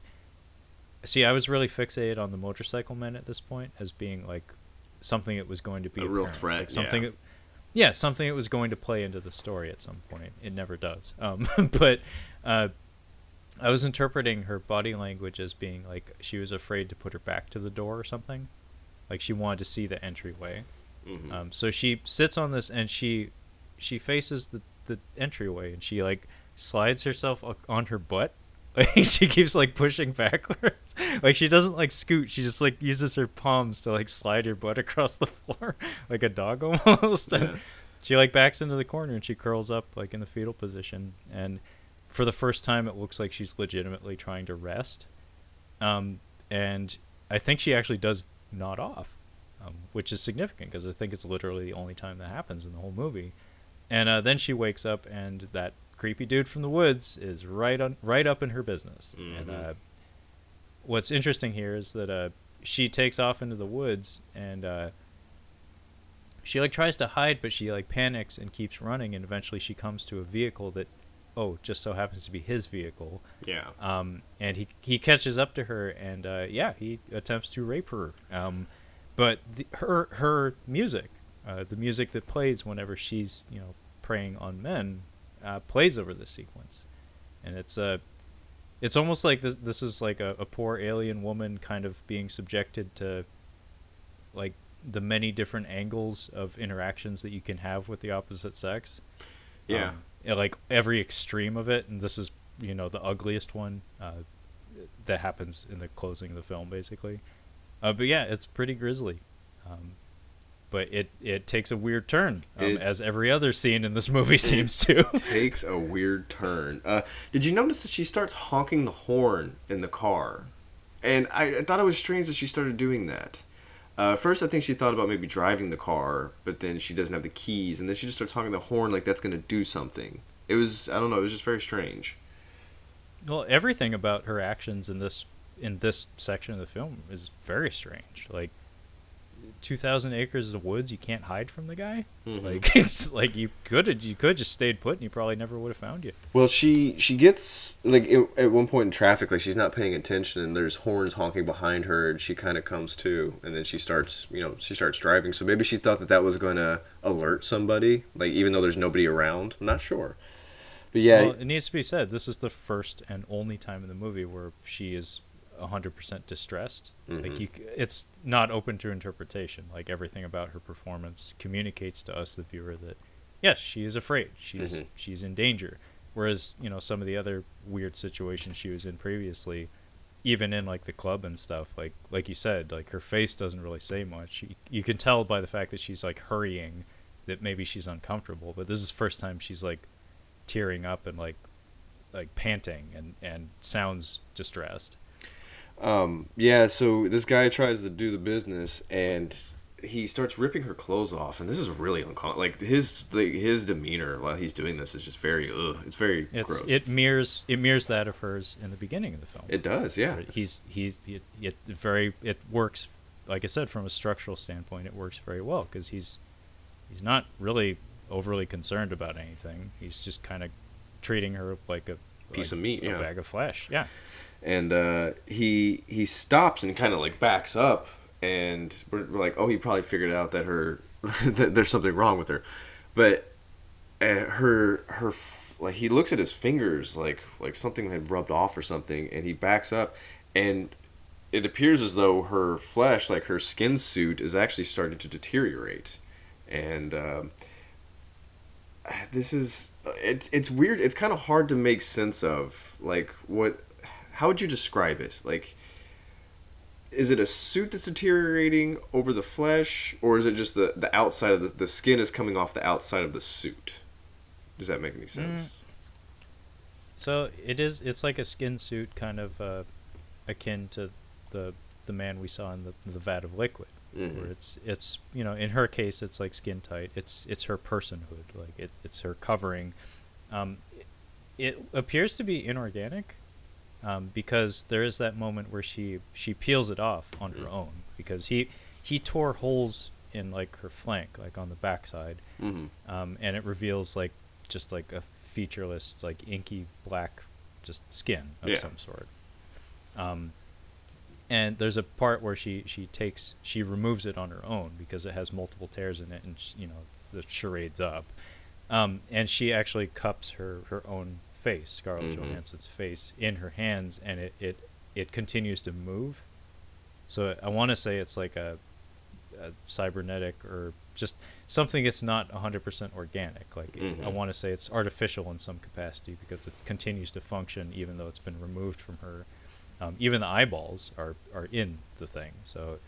See, I was really fixated on the motorcycle men at this point as being like something that was going to be A real threat, like something. yeah. That, yeah, something that was going to play into the story at some point. It never does. Um, but uh, I was interpreting her body language as being like she was afraid to put her back to the door or something. Like she wanted to see the entryway. Mhm. Um, so she sits on this and she she faces the, the entryway and she like slides herself on her butt. Like she keeps like pushing backwards. Like she doesn't like scoot. She just like uses her palms to like slide her butt across the floor like a dog almost. And Yeah. she like backs into the corner and she curls up like in the fetal position and for the first time, it looks like she's legitimately trying to rest. Um, and I think she actually does nod off, um, which is significant because I think it's literally the only time that happens in the whole movie. And uh, then she wakes up, and that creepy dude from the woods is right on, right up in her business. And Mhm. uh, what's interesting here is that uh, she takes off into the woods, and uh, she like tries to hide, but she like panics and keeps running, and eventually she comes to a vehicle that, oh, just so happens to be his vehicle. Yeah. Um, and he he catches up to her, and uh, yeah, he attempts to rape her. Um, but the, her her music, uh, the music that plays whenever she's you know preying on men, uh, plays over this sequence, and it's uh, it's almost like this this is like a, a poor alien woman kind of being subjected to like the many different angles of interactions that you can have with the opposite sex. Yeah. Um, like every extreme of it, and this is you know the ugliest one uh, that happens in the closing of the film, basically. Uh, but yeah, it's pretty grisly. Um, but it it takes a weird turn, um, as every other scene in this movie seems to. Takes a weird turn. Uh, did you notice that she starts honking the horn in the car? And I, I thought it was strange that she started doing that. Uh, first, I think she thought about maybe driving the car, but then she doesn't have the keys, and then she just starts honking the horn like that's going to do something. It was, I don't know, it was just very strange. well, everything about her actions in this in this section of the film is very strange. Like, two thousand acres of woods, you can't hide from the guy. Mhm. Like, it's like you could have you could just stayed put, and he probably never would have found you. Well, she she gets like it, at one point in traffic, like she's not paying attention, and there's horns honking behind her, and she kind of comes to, and then she starts, you know, she starts driving. So maybe she thought that that was going to alert somebody, like even though there's nobody around. I'm not sure, but yeah, Well, it needs to be said. This is the first and only time in the movie where she is 100% distressed. Like Mhm. you, it's not open to interpretation. Like everything about her performance communicates to us, the viewer, that yes, she is afraid. She's Mhm. she's in danger. Whereas you know some of the other weird situations she was in previously, even in like the club and stuff, like like you said, like her face doesn't really say much. You, you can tell by the fact that she's like hurrying that maybe she's uncomfortable. But this is the first time she's like tearing up and like like panting and and sounds distressed. Um, yeah, so this guy tries to do the business and he starts ripping her clothes off, and this is really uncomfortable. Like his like his demeanor while he's doing this is just very ugh. It's very It's gross. it mirrors it mirrors that of hers in the beginning of the film. It does, yeah. He's he's it, it very it works like I said from a structural standpoint it works very well because he's he's not really overly concerned about anything. He's just kind of treating her like a Piece like of meat, a yeah. bag of flesh. Yeah. And uh, he he stops and kind of like backs up, and we're, we're like, oh, he probably figured out that her that there's something wrong with her, but uh, her her like he looks at his fingers like like something had rubbed off or something, and he backs up, and it appears as though her flesh, like her skin suit, is actually starting to deteriorate, and. Um, this is it, it's weird it's kind of hard to make sense of like what how would you describe it like is it a suit that's deteriorating over the flesh or is it just the, the outside of the, the skin is coming off the outside of the suit does that make any sense So it is. It's like a skin suit, kind of uh, akin to the the man we saw in the the vat of liquid, Mhm. where it's it's you know in her case it's like skin tight. It's it's her personhood, like it, it's her covering. Um, it appears to be inorganic, um, because there is that moment where she she peels it off on her Mhm. own because he he tore holes in like her flank, like on the backside, mm-hmm. um, and it reveals like just like a featureless, like inky black, just skin of Yeah. some sort. Um, and there's a part where she she takes she removes it on her own because it has multiple tears in it, and sh you know the charade's up. Um, and she actually cups her her own face, Scarlett Mhm. Johansson's face, in her hands, and it it it continues to move. So I want to say it's like a, a cybernetic or just something that's not 100% organic. Like it- I want to say it's artificial in some capacity because it continues to function even though it's been removed from her. Um, even the eyeballs are are in the thing, so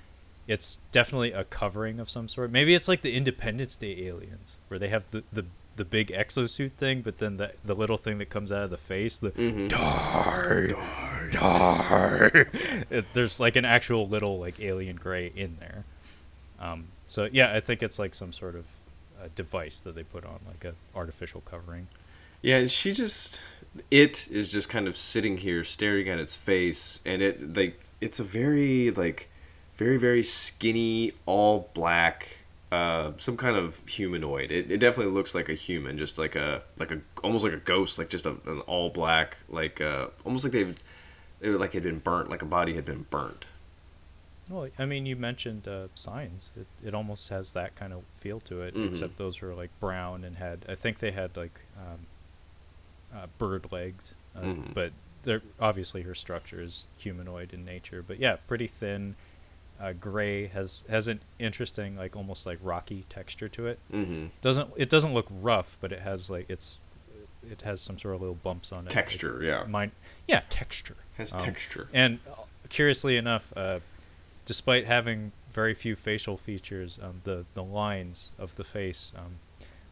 it's definitely a covering of some sort. Maybe it's like the Independence Day aliens, where they have the the, the big exosuit thing, but then the the little thing that comes out of the face, the Mhm. dar dar. It, there's like an actual little like alien gray in there. Um, so yeah, I think it's like some sort of uh, device that they put on, like a artificial covering. Yeah, and she just it is just kind of sitting here staring at its face and it like it's a very like very very skinny all black uh some kind of humanoid. It, it definitely looks like a human, just like a like a almost like a ghost, like just a, an all black like uh almost like they've they like had been burnt, like a body had been burnt. Well, I mean, you mentioned uh, signs. It, it almost has that kind of feel to it, Mhm. except those were like brown and had. I think they had like um, uh, bird legs, uh, Mhm. but they're obviously her structure is humanoid in nature. But yeah, pretty thin, uh, gray has has an interesting like almost like rocky texture to it. Mhm. Doesn't it doesn't look rough, but it has like it's it has some sort of little bumps on it. Texture, yeah. Mine, yeah, texture Has Um, texture. and uh, curiously enough, uh, despite having very few facial features, um, the the lines of the face, um,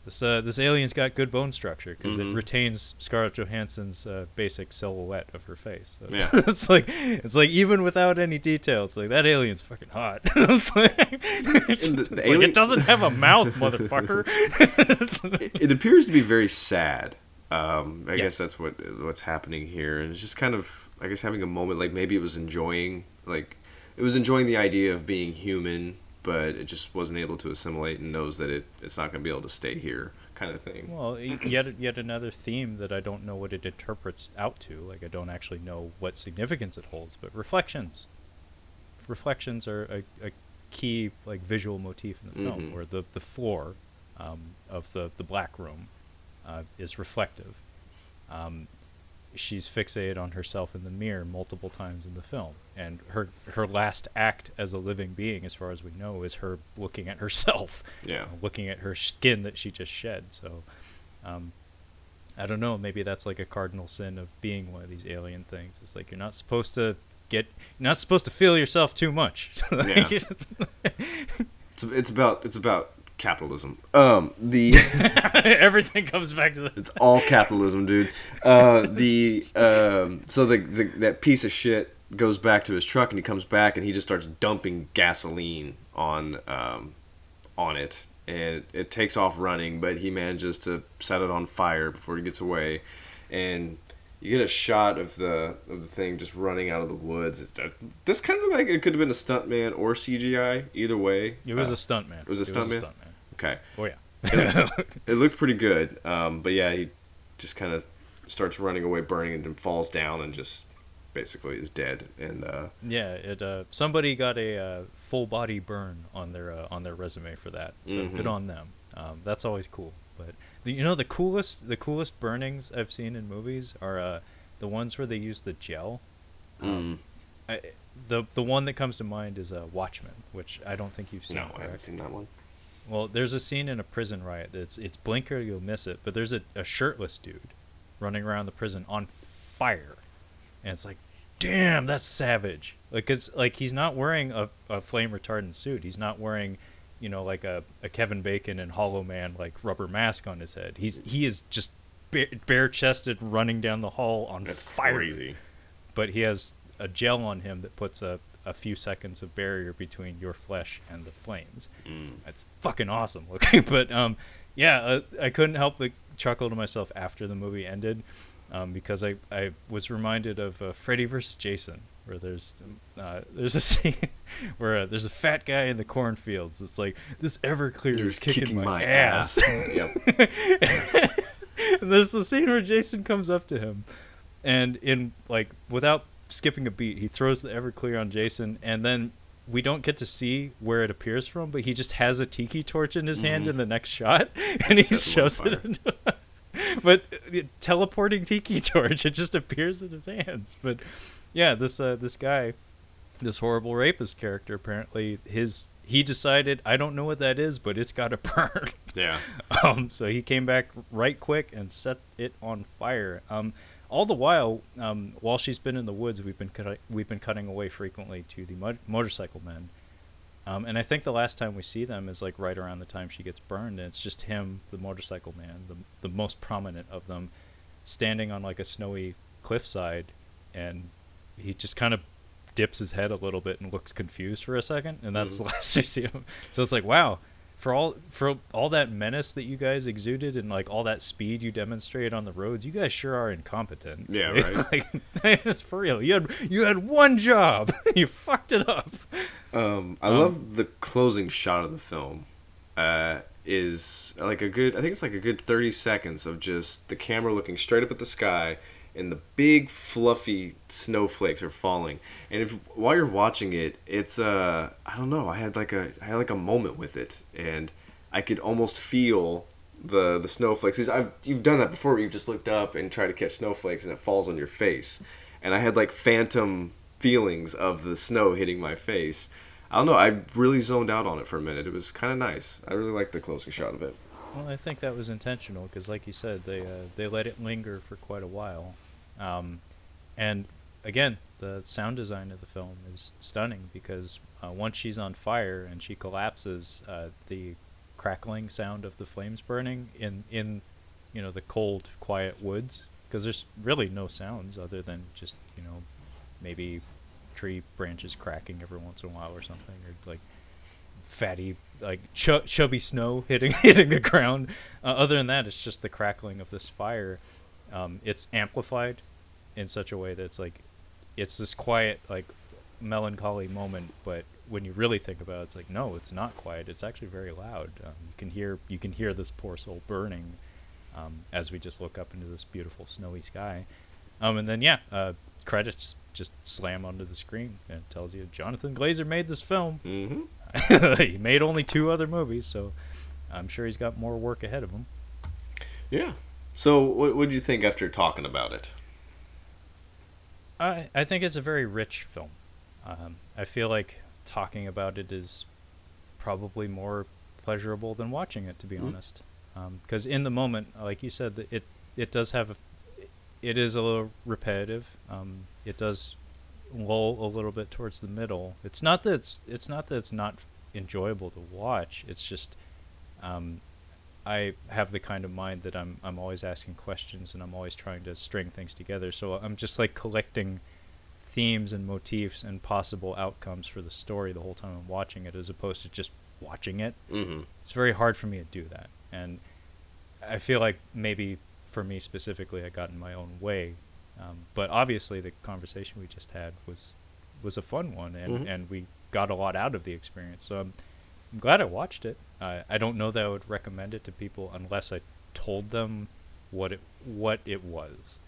this uh, this alien's got good bone structure because Mhm. it retains Scarlett Johansson's uh, basic silhouette of her face. So Yeah. it's like it's like even without any details, like that alien's fucking hot. it's like, it's the- the like, alien- it doesn't have a mouth, motherfucker. it, it appears to be very sad. Um, I Yeah. guess that's what what's happening here, and it's just kind of, I guess, having a moment like maybe it was enjoying, like, it was enjoying the idea of being human, but it just wasn't able to assimilate and knows that it it's not going to be able to stay here, kind of thing. Well, yet yet another theme that I don't know what it interprets out to. Like I don't actually know what significance it holds. But reflections, reflections are a, a key like visual motif in the film, Mhm. where the the floor um, of the the black room uh, is reflective. Um, she's fixated on herself in the mirror multiple times in the film, and her her last act as a living being, as far as we know, is her looking at herself Yeah. uh, looking at her skin that she just shed. So, um, I don't know. Maybe that's like a cardinal sin of being one of these alien things. It's like you're not supposed to get, you're not supposed to feel yourself too much. Yeah. It's, it's about it's about capitalism. Um, the Everything comes back to the. It's all capitalism, dude. Uh, the um, so the, the that piece of shit goes back to his truck, and he comes back, and he just starts dumping gasoline on um, on it, and it, it takes off running, but he manages to set it on fire before he gets away, and you get a shot of the of the thing just running out of the woods. This kind of like it could have been a stuntman or CGI. Either way, It was Uh, a stuntman. it was a stuntman? stuntman. Okay. Oh yeah. it looked pretty good. Um, but yeah, he just kind of starts running away, burning, and then falls down and just basically is dead. And uh, Yeah, it. Uh, somebody got a uh, full body burn on their uh, on their resume for that. So Mhm. good on them. Um, that's always cool. But the, you know the coolest the coolest burnings I've seen in movies are uh, the ones where they use the gel. Um, I, the the one that comes to mind is uh, Watchmen, which I don't think you've seen. no, I haven't seen that one. Well, there's a scene in a prison riot that's it's blinker you'll miss it, but there's a, a shirtless dude running around the prison on fire, and it's like, damn, that's savage. Like, cause like he's not wearing a, a flame retardant suit. He's not wearing, you know, like a, a Kevin Bacon and Hollow Man like rubber mask on his head. He's he is just bare chested running down the hall on That's fire crazy. but he has a gel on him that puts a, a few seconds of barrier between your flesh and the flames. Mm. That's fucking awesome looking. But um, yeah, uh, I couldn't help but chuckle to myself after the movie ended um, because I, I was reminded of uh, Freddy vs. Jason, where there's uh, there's a scene where uh, there's a fat guy in the cornfields. It's like this Everclear You're is kicking, kicking my, my ass. yep. and there's the scene where Jason comes up to him, and in like without skipping a beat, he throws the Everclear on Jason, and then we don't get to see where it appears from, but he just has a tiki torch in his hand Mhm. in the next shot, and he Sets him on shows it into. but uh, teleporting tiki torch, it just appears in his hands. But yeah, this uh, this guy, this horrible rapist character, apparently his he decided I don't know what that is, but it's got to burn. Yeah. Um, so he came back right quick and set it on fire. Um, all the while, um, while she's been in the woods, we've been cut- we've been cutting away frequently to the mo- motorcycle men, Um, and I think the last time we see them is like right around the time she gets burned, and it's just him, the motorcycle man, the the most prominent of them, standing on like a snowy cliffside, and he just kind of dips his head a little bit and looks confused for a second, and that's the last you see him. So it's like, wow, for all for all that menace that you guys exuded and like all that speed you demonstrated on the roads, you guys sure are incompetent. Yeah, right. like it's for real. You had you had one job, you fucked it up. Um, I Um, love the closing shot of the film. Uh, is like a good. I think it's like a good thirty seconds of just the camera looking straight up at the sky, and the big fluffy snowflakes are falling. And if while you're watching it, it's uh, I don't know. I had like a I had like a moment with it, and I could almost feel the the snowflakes. I've you've done that before. Where you've just looked up and tried to catch snowflakes, and it falls on your face. And I had like phantom feelings of the snow hitting my face. I don't know. I really zoned out on it for a minute. It was kind of nice. I really liked the closing shot of it. Well, I think that was intentional because, like you said, they uh, they let it linger for quite a while, um, and again, the sound design of the film is stunning because uh, once she's on fire and she collapses, uh, the crackling sound of the flames burning in in you know the cold, quiet woods because there's really no sounds other than just you know maybe tree branches cracking every once in a while or something or like fatty like ch- chubby snow hitting hitting the ground. Uh, other than that, it's just the crackling of this fire. Um, it's amplified in such a way that it's like it's this quiet like melancholy moment, but when you really think about it, it's like no, it's not quiet. It's actually very loud. Um, you can hear you can hear this poor soul burning um, as we just look up into this beautiful snowy sky. Um, and then yeah, uh, credits just slam onto the screen and it tells you Jonathan Glazer made this film. Mm-hmm. he made only two other movies, so I'm sure he's got more work ahead of him. Yeah. So, what did you think after talking about it? I I think it's a very rich film. Um, I feel like talking about it is probably more pleasurable than watching it, to be Mhm. honest. Because in the moment, like you said, it it does have a, it is a little repetitive. Um, it does lull a little bit towards the middle. It's not that it's it's not that it's not enjoyable to watch. It's just um, I have the kind of mind that I'm I'm always asking questions and I'm always trying to string things together. So I'm just like collecting themes and motifs and possible outcomes for the story the whole time I'm watching it, as opposed to just watching it. Mm-hmm. It's very hard for me to do that, and I feel like maybe for me specifically, I got in my own way. Um, but obviously, the conversation we just had was was a fun one, and Mhm. and we got a lot out of the experience. So I'm, I'm glad I watched it. Uh, I don't know that I would recommend it to people unless I told them what it what it was,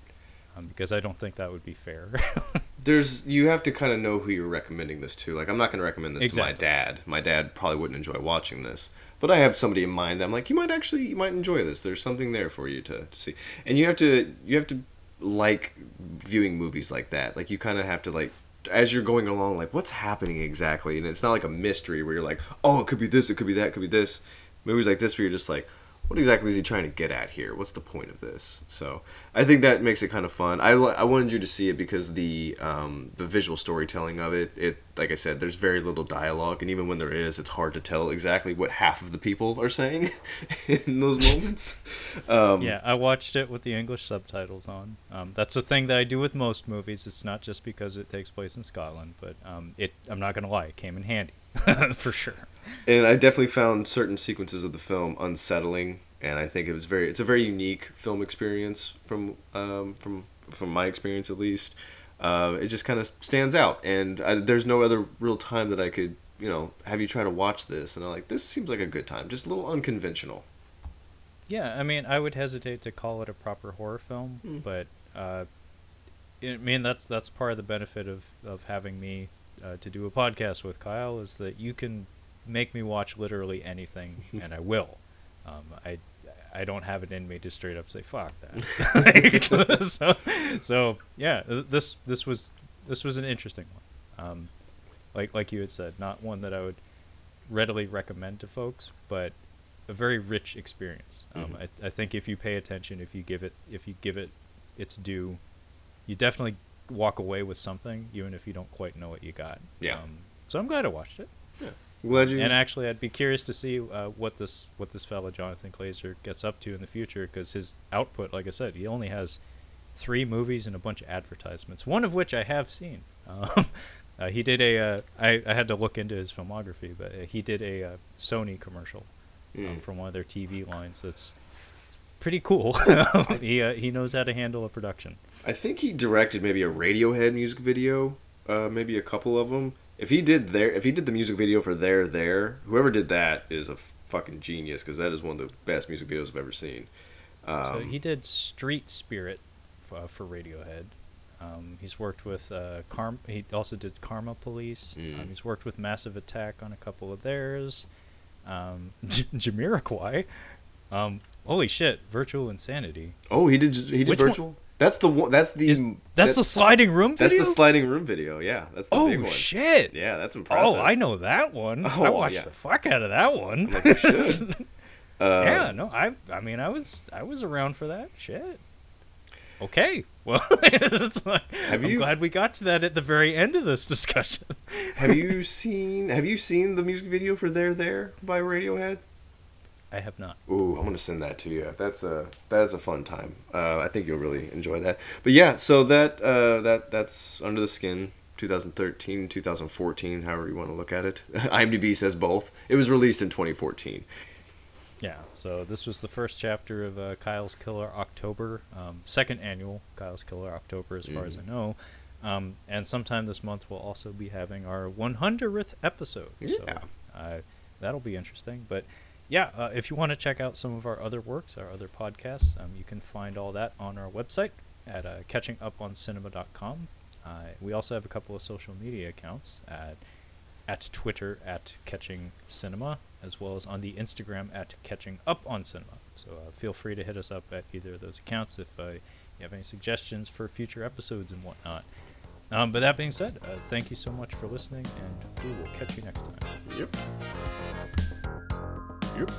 um, because I don't think that would be fair. There's you have to kind of know who you're recommending this to. Like, I'm not going to recommend this Exactly. to my dad. My dad probably wouldn't enjoy watching this. But I have somebody in mind that I'm like, you might actually, you might enjoy this. There's something there for you to, to see, and you have to, you have to like viewing movies like that. Like, you kind of have to like, as you're going along, like, what's happening exactly? And it's not like a mystery where you're like, oh, it could be this, it could be that, it could be this. Movies like this where you're just like, what exactly is he trying to get at here? What's the point of this? So I think that makes it kind of fun. I, I wanted you to see it because the um, the visual storytelling of it. It like I said, there's very little dialogue, and even when there is, it's hard to tell exactly what half of the people are saying in those moments. Um, yeah, I watched it with the English subtitles on. Um, that's the thing that I do with most movies. It's not just because it takes place in Scotland, but um, it. I'm not gonna lie, it came in handy for sure. And I definitely found certain sequences of the film unsettling, and I think it was very it's a very unique film experience from um, from from my experience at least. Uh, it just kind of stands out, and I, there's no other real time that I could you know have you try to watch this, and I'm like this seems like a good time, just a little unconventional. Yeah, I mean, I would hesitate to call it a proper horror film, Hmm. but uh, I mean that's that's part of the benefit of of having me uh, to do a podcast with Kyle is that you can make me watch literally anything, and I will. Um, I I don't have it in me to straight up say fuck that. so, so yeah, this this was this was an interesting one. Um, like like you had said, not one that I would readily recommend to folks, but a very rich experience. Um, Mhm. I, I think if you pay attention, if you give it if you give it its due, you definitely walk away with something, even if you don't quite know what you got. Yeah. Um, so I'm glad I watched it. Glad you. And actually, I'd be curious to see uh, what this what this fella Jonathan Glazer gets up to in the future because his output, like I said, he only has three movies and a bunch of advertisements. One of which I have seen. Um, uh, he did a. Uh, I I had to look into his filmography, but uh, he did a uh, Sony commercial um, Mm. from one of their TV lines. That's pretty cool. he uh, he knows how to handle a production. I think he directed maybe a Radiohead music video, uh, maybe a couple of them. If he did there, if he did the music video for "There There," whoever did that is a fucking genius because that is one of the best music videos I've ever seen. Um, so he did Street Spirit f- uh, for Radiohead. Um, he's worked with uh. He also did Karma Police. Mm. Um, he's worked with Massive Attack on a couple of theirs. Um, J- Jamiroquai. Um, holy shit! Virtual Insanity. oh, he did. He did Which one- virtual. That's the one. That's the. Is- that's the sliding room That's the sliding room video. Yeah, that's the big oh one. shit! Yeah, that's impressive. Oh, I know that one. I Oh, watched yeah. the fuck out of that one. Like. Uh, yeah, no, I I mean I was I was around for that shit. Okay, well, it's like, I'm you- glad we got to that at the very end of this discussion. Have you seen Have you seen the music video for "There There" by Radiohead? I have not. Ooh, I'm gonna send that to you. That's a that's a fun time. Uh, I think you'll really enjoy that. But yeah, so that uh, that that's Under the Skin, 2013, 2014, however you want to look at it. IMDb says both. It was released in 2014. Yeah, so this was the first chapter of uh, Kyle's Killer October, um, second annual Kyle's Killer October, as far as I know. Um, and sometime this month we'll also be having our 100th episode. Yeah. So uh, that'll be interesting. But yeah, uh, if you want to check out some of our other works, our other podcasts, um, you can find all that on our website at uh, catchinguponcinema.com. Uh, we also have a couple of social media accounts at at Twitter at Catching Cinema, as well as on the Instagram at Catching Up on Cinema. So uh, feel free to hit us up at either of those accounts if uh, you have any suggestions for future episodes and whatnot. Um, but that being said, uh, thank you so much for listening, and we will catch you next time. Yep. Yep.